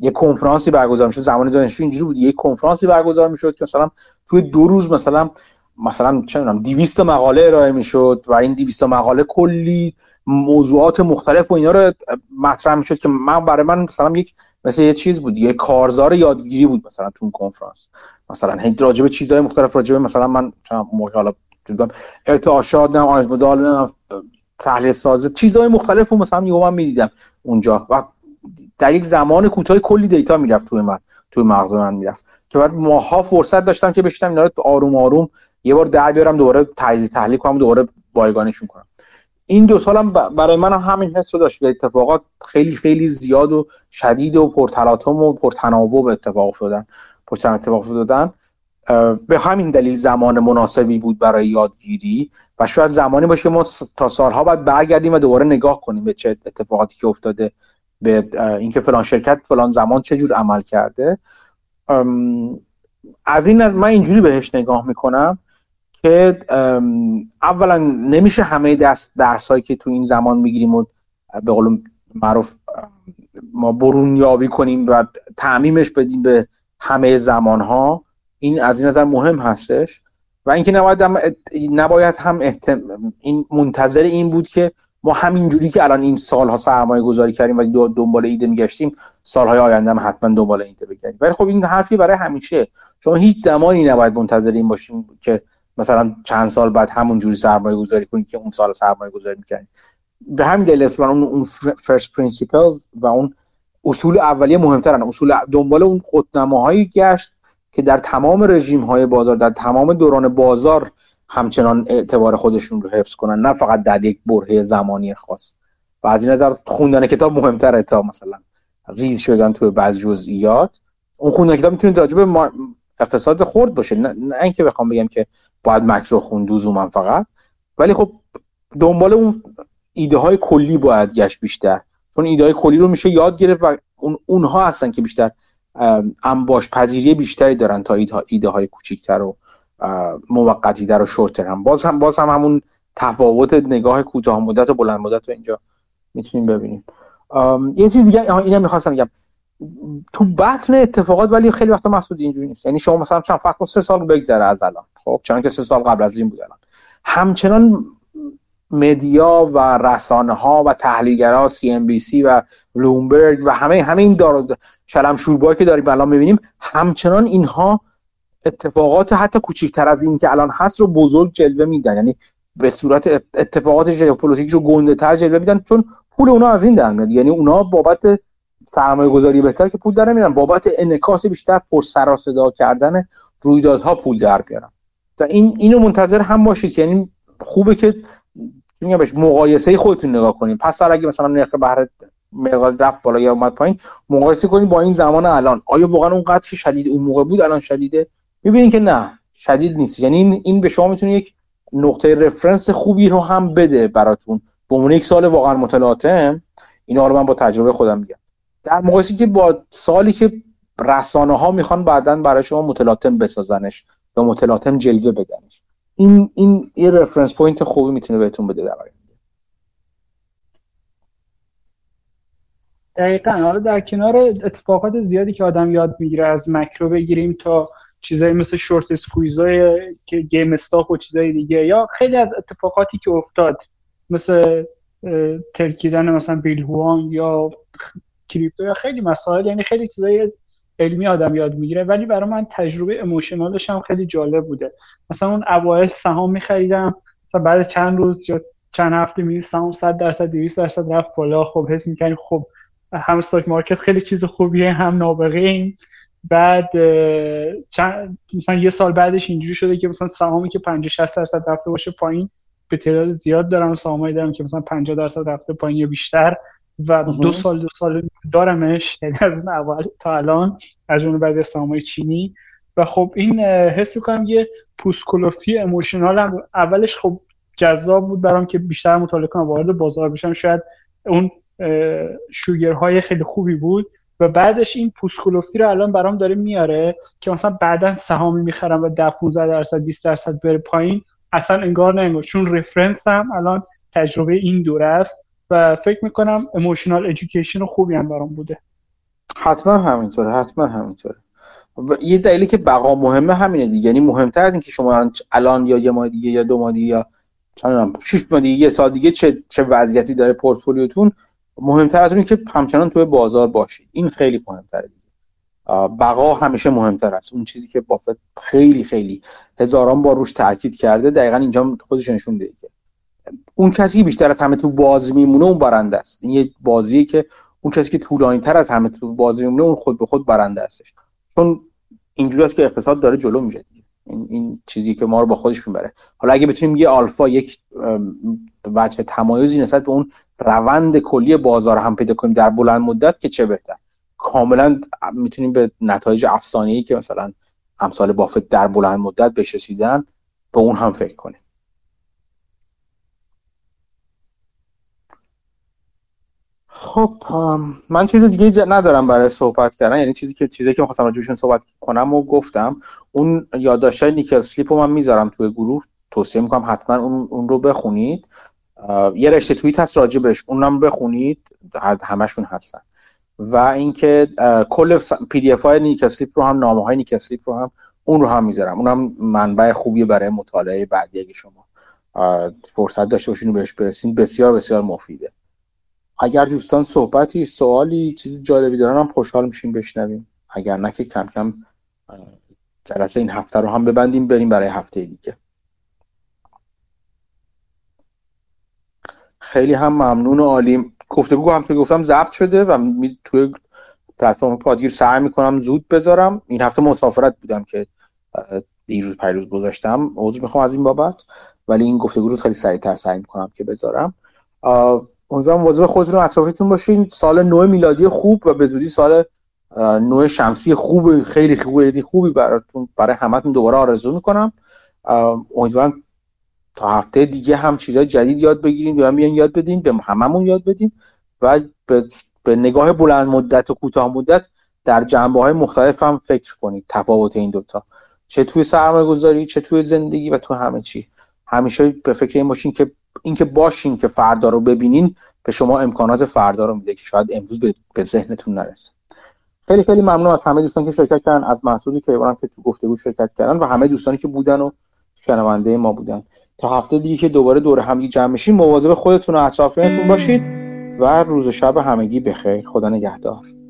S1: یه کنفرانسی برگزار میشه زمان دانشجو اینجوری بود. یه کنفرانسی برگزار می‌شد که مثلا توی دو روز مثلا مثلا چه می‌دونم 200 مقاله ارائه می‌شد و این 200 مقاله کلی موضوعات مختلف و اینا رو مطرح می‌شد که من برای من مثلا یک مثل یه چیز بود یه کارزار یادگیری بود مثلا تو کنفرانس. مثلا هی راجع به چیزهای مختلف راجع مثلا من موقع حالا ارتعاشات آنالیز مدال تحلیل سازه چیزهای مختلف رو مثلا یهو من می‌دیدم اونجا و در یک زمان کوتاه کلی دیتا می‌رفت توی من توی مغز من می‌رفت که بعد ماها فرصت داشتم که بشینم اینا رو آروم آروم یه بار در بیارم دوباره تجزیه تحلیل کنم دوباره بایگانشون کنم. این دو سالم برای من هم همین حس رو داشت که اتفاقات خیلی خیلی زیاد و شدید و پرتلاطم و پرتناوب اتفاق افتادن. پشت اتفاق افتادن. به همین دلیل زمان مناسبی بود برای یادگیری و شاید زمانی باشه که ما تا سالها بعد برگردیم و دوباره نگاه کنیم به چه اتفاقاتی که افتاده به اینکه فلان شرکت فلان زمان چه جور عمل کرده. از این من اینجوری بهش نگاه می‌کنم. که اولا نمیشه همه دست درسایی که تو این زمان می‌گیریم و به قول معروف ما برون یابی کنیم و تعمیمش بدیم به همه زمان ها این از این نظر مهم هستش. و اینکه نباید هم نباید هم این منتظر این بود که ما همینجوری که الان این سالها سرمایه گذاری کردیم و دنبال ایده میگشتیم سالهای آینده هم حتما دنبال ایده بگردیم. ولی خب این حرفی برای همیشه. شما هیچ زمانی نباید منتظر این باشیم که مثلا چند سال بعد همون جوری سرمایه گذاری کنید که اون سال سرمایه گذاری می‌کنید به همین دلیل اون اون first principle و اون اصول اولیه مهمترن. اصول دنبال اون خودنماهایی گشت که در تمام رژیم های بازار در تمام دوران بازار همچنان اعتبار خودشون رو حفظ کنن. نه فقط در یک برهه زمانی خاص. و از این نظر خوندن کتاب مهمتره تا مثلا ریز شدن توی بعض جزئیات. اون خوندن کتاب می‌تونه راجع به اقتصاد خورد باشه. نه, نه اینکه بخوام بگم که باید مکرو خوند من فقط. ولی خب دنبال اون ایده های کلی باید گشت بیشتر. چون ایده های کلی رو میشه یاد گرفت و اون اونها هستن که بیشتر انباش پذیری بیشتری دارن تا ایده های کوچیکتر و موقتی در و شورت هم. باز هم باز هم همون تفاوت نگاه کوتاه مدت و بلند مدت رو اینجا می‌تونیم ببینیم. یه چیز دیگه اینا می‌خواستم بگم. تو بطن اتفاقات ولی خیلی وقتا مسعود اینجوری نیست. یعنی شما مثلا چند فقط سه سال بگذره از الان. خب چون که سه سال قبل از این بود الان. همچنان مدیا و رسانه ها و تحلیلگرا سی ام بی سی و بلومبرگ و همه همه این دار شلم شوربایی که داریم الان می‌بینیم همچنان اینها اتفاقات حتی کوچکتر از این که الان هست رو بزرگ جلوه میدن. یعنی به صورت اتفاقات ژئوپلیتیک رو گنده تر جلوه میدن چون پول اونا از این در میاد. یعنی اونا بابت سرمایه گذاری بهتر که پول در میارن بابت انعکاس بیشتر پر سر صدا کردن رویدادها پول در بیارن. تا این اینو منتظر هم باشید یعنی خوبه که میگم بهش مقایسه خودتون نگاه کنیم پس فرض اگه مثلا نرخ بهره مقدار رفت بالا یا اومد پایین مقایسه کنید با این زمان الان. آیا واقعا اون قدر شدید؟ اون موقع بود الان شدیده؟ می‌بینید که نه شدید نیست. یعنی این به شما می‌تونه یک نقطه reference خوبی رو هم بده براتون. به عنوان یک سال واقعا متلاطم اینا رو من با تجربه خودم میگم. در مقایسه که با سالی که رسانه ها می‌خوان بعدا برای شما متلاطم بسازنش یا متلاطم جلوه بدنش. این این یه reference point خوبی می‌تونه بهتون بده در
S2: دقیقا. حالا در کنار اتفاقات زیادی که آدم یاد می‌گیره از مکرو بگیریم تا چیزایی مثل شورت اسکویزای که گیم استاک و چیزای دیگه یا خیلی از اتفاقاتی که افتاد مثل ترکیدن مثلا بیل هوان یا کریپتو یا خیلی مسائل یعنی خیلی چیزای علمی آدم یاد می‌گیره ولی برای من تجربه اموشنالش هم خیلی جالب بوده. مثلا اون اوایل سهام میخریدم مثلا بعد چند روز یا چند هفته می سهام 100 درصد 200 درصد رفت بالا. خب حس می‌کنیم خب هم استاک مارکت خیلی چیز خوبیه هم نابغه این بعد چند مثلا یه سال بعدش اینجوری شده که مثلا سهامی که 50 60 درصد رفته باشه پایین به تعداد زیاد دارم سهامایی دارم که مثلا 50 درصد رفته پایین یا بیشتر. و دو سال دو سال دارمش یعنی از اون اول تا الان از اون بعد سهامای چینی. و خب این حس می‌کنم یه پوست کلوفتی اموشنال هم اولش خب جذاب بود برام که بیشتر مطالعه کنم وارد بازار بشم. شاید اون شوگرهای خیلی خوبی بود و بعدش این پوسکولوفتی رو الان برام داره میاره که مثلا بعدا سهامی می‌خرم و 10 15 درصد 20 درصد بره پایین اصلا انگار نه انگار چون رفرنس هم الان تجربه این دوره است. و فکر می‌کنم اموشنال ادویکیشن خوبی هم برام بوده.
S1: حتما همینطوره حتما همینطوره. یه دلیلی که بقا مهمه همینه دیگه. یعنی مهمتر از اینکه شما الان یا یه ماه دیگه یا دو ماه دیگه یا چند 6 ماه دیگه یه سال دیگه چه چه وضعیتی داره پورتفولیوتون مهمتر از اون که همچنان توی بازار باشید. این خیلی مهمتره بقا همیشه مهمتر است. اون چیزی که بافت خیلی خیلی هزاران بار روش تاکید کرده دقیقا اینجا خودش نشون که اون کسی بیشتر از همه تو باز میمونه اون برنده است. این یه بازیه که اون کسی که طولانی تر از همه تو بازی میمونه اون خود به خود برنده استش چون اینجوری است که اقتصاد داره جلو میره این, این چیزی که ما رو با خودش می‌بره. حالا اگه بتونیم یه آلفا یک بچه تمایزی نسبت به اون روند کلی بازار هم پیدا کنیم در بلند مدت که چه بهتر. کاملا می‌تونیم به نتایج افسانه‌ای که مثلا امثال بافت در بلند مدت بهش رسیدن به اون هم فکر کنیم. خب من چیز دیگه ندارم برای صحبت کردن. یعنی چیزی که چیزی که می‌خواستم راجعشون صحبت کنم و گفتم. اون یادداشت‌های Nick Sleep رو من می‌ذارم توی گروه. توصیه می‌کنم حتما اون, اون رو بخونید. یه رشته توییت هست راجبش. اونم بخونید. همشون هستن. و اینکه کل PDF های رو هم نامه های Nick Sleep رو هم اون رو هم می‌ذارم. اونم منبع خوبی برای مطالعه بعدی. شما فرصت داشته باشین و بهش برسین بسیار بسیار مفیده. اگر دوستان صحبتی سوالی چیزی جالبی دارن هم خوشحال میشیم بشنویم. اگر نه که کم کم جلسه این هفته رو هم ببندیم بریم برای هفته دیگه. خیلی هم ممنون و عالی. گفتگو هم که گفتم ضبط شده و توی پلتفرم پادگیر سعی می‌کنم زود بذارم. این هفته مسافرت بودم که دیروز پیروز گذاشتم. عذر می‌خوام از این بابت. ولی این گفتگو رو خیلی سریعتر سعی می‌کنم که بذارم. امیدوارم مواظب خودتون اطرافتون باشین. سال نو میلادی خوب و به زودی سال نو شمسی خوب خیلی خوبی خوبی براتون برای همتون دوباره آرزو می‌کنم. امیدوارم تا هفته دیگه هم چیزای جدید یاد بگیریم یا میان یاد بدین به هممون یاد بدین و به, به نگاه بلند مدت و کوتاه مدت در جنبه های مختلف هم فکر کنید تفاوت این دوتا. چه توی سرمایه گذاری چه توی زندگی و تو همه چی. همیشه به فکر این باشین که اینکه باشین که فردا رو ببینین به شما امکانات فردا رو میده که شاید امروز به ذهنتون نرسه. خیلی خیلی ممنون از همه دوستان که شرکت کردن از محسودی که که تو گفتگو شرکت کردن و همه دوستانی که بودن و شنونده ما بودن. تا هفته دیگه که دوباره دور همگی جمع میشین مواظب خودتون و اطرافیانتون باشید و روز شب همگی بخیر. خدا نگهدار.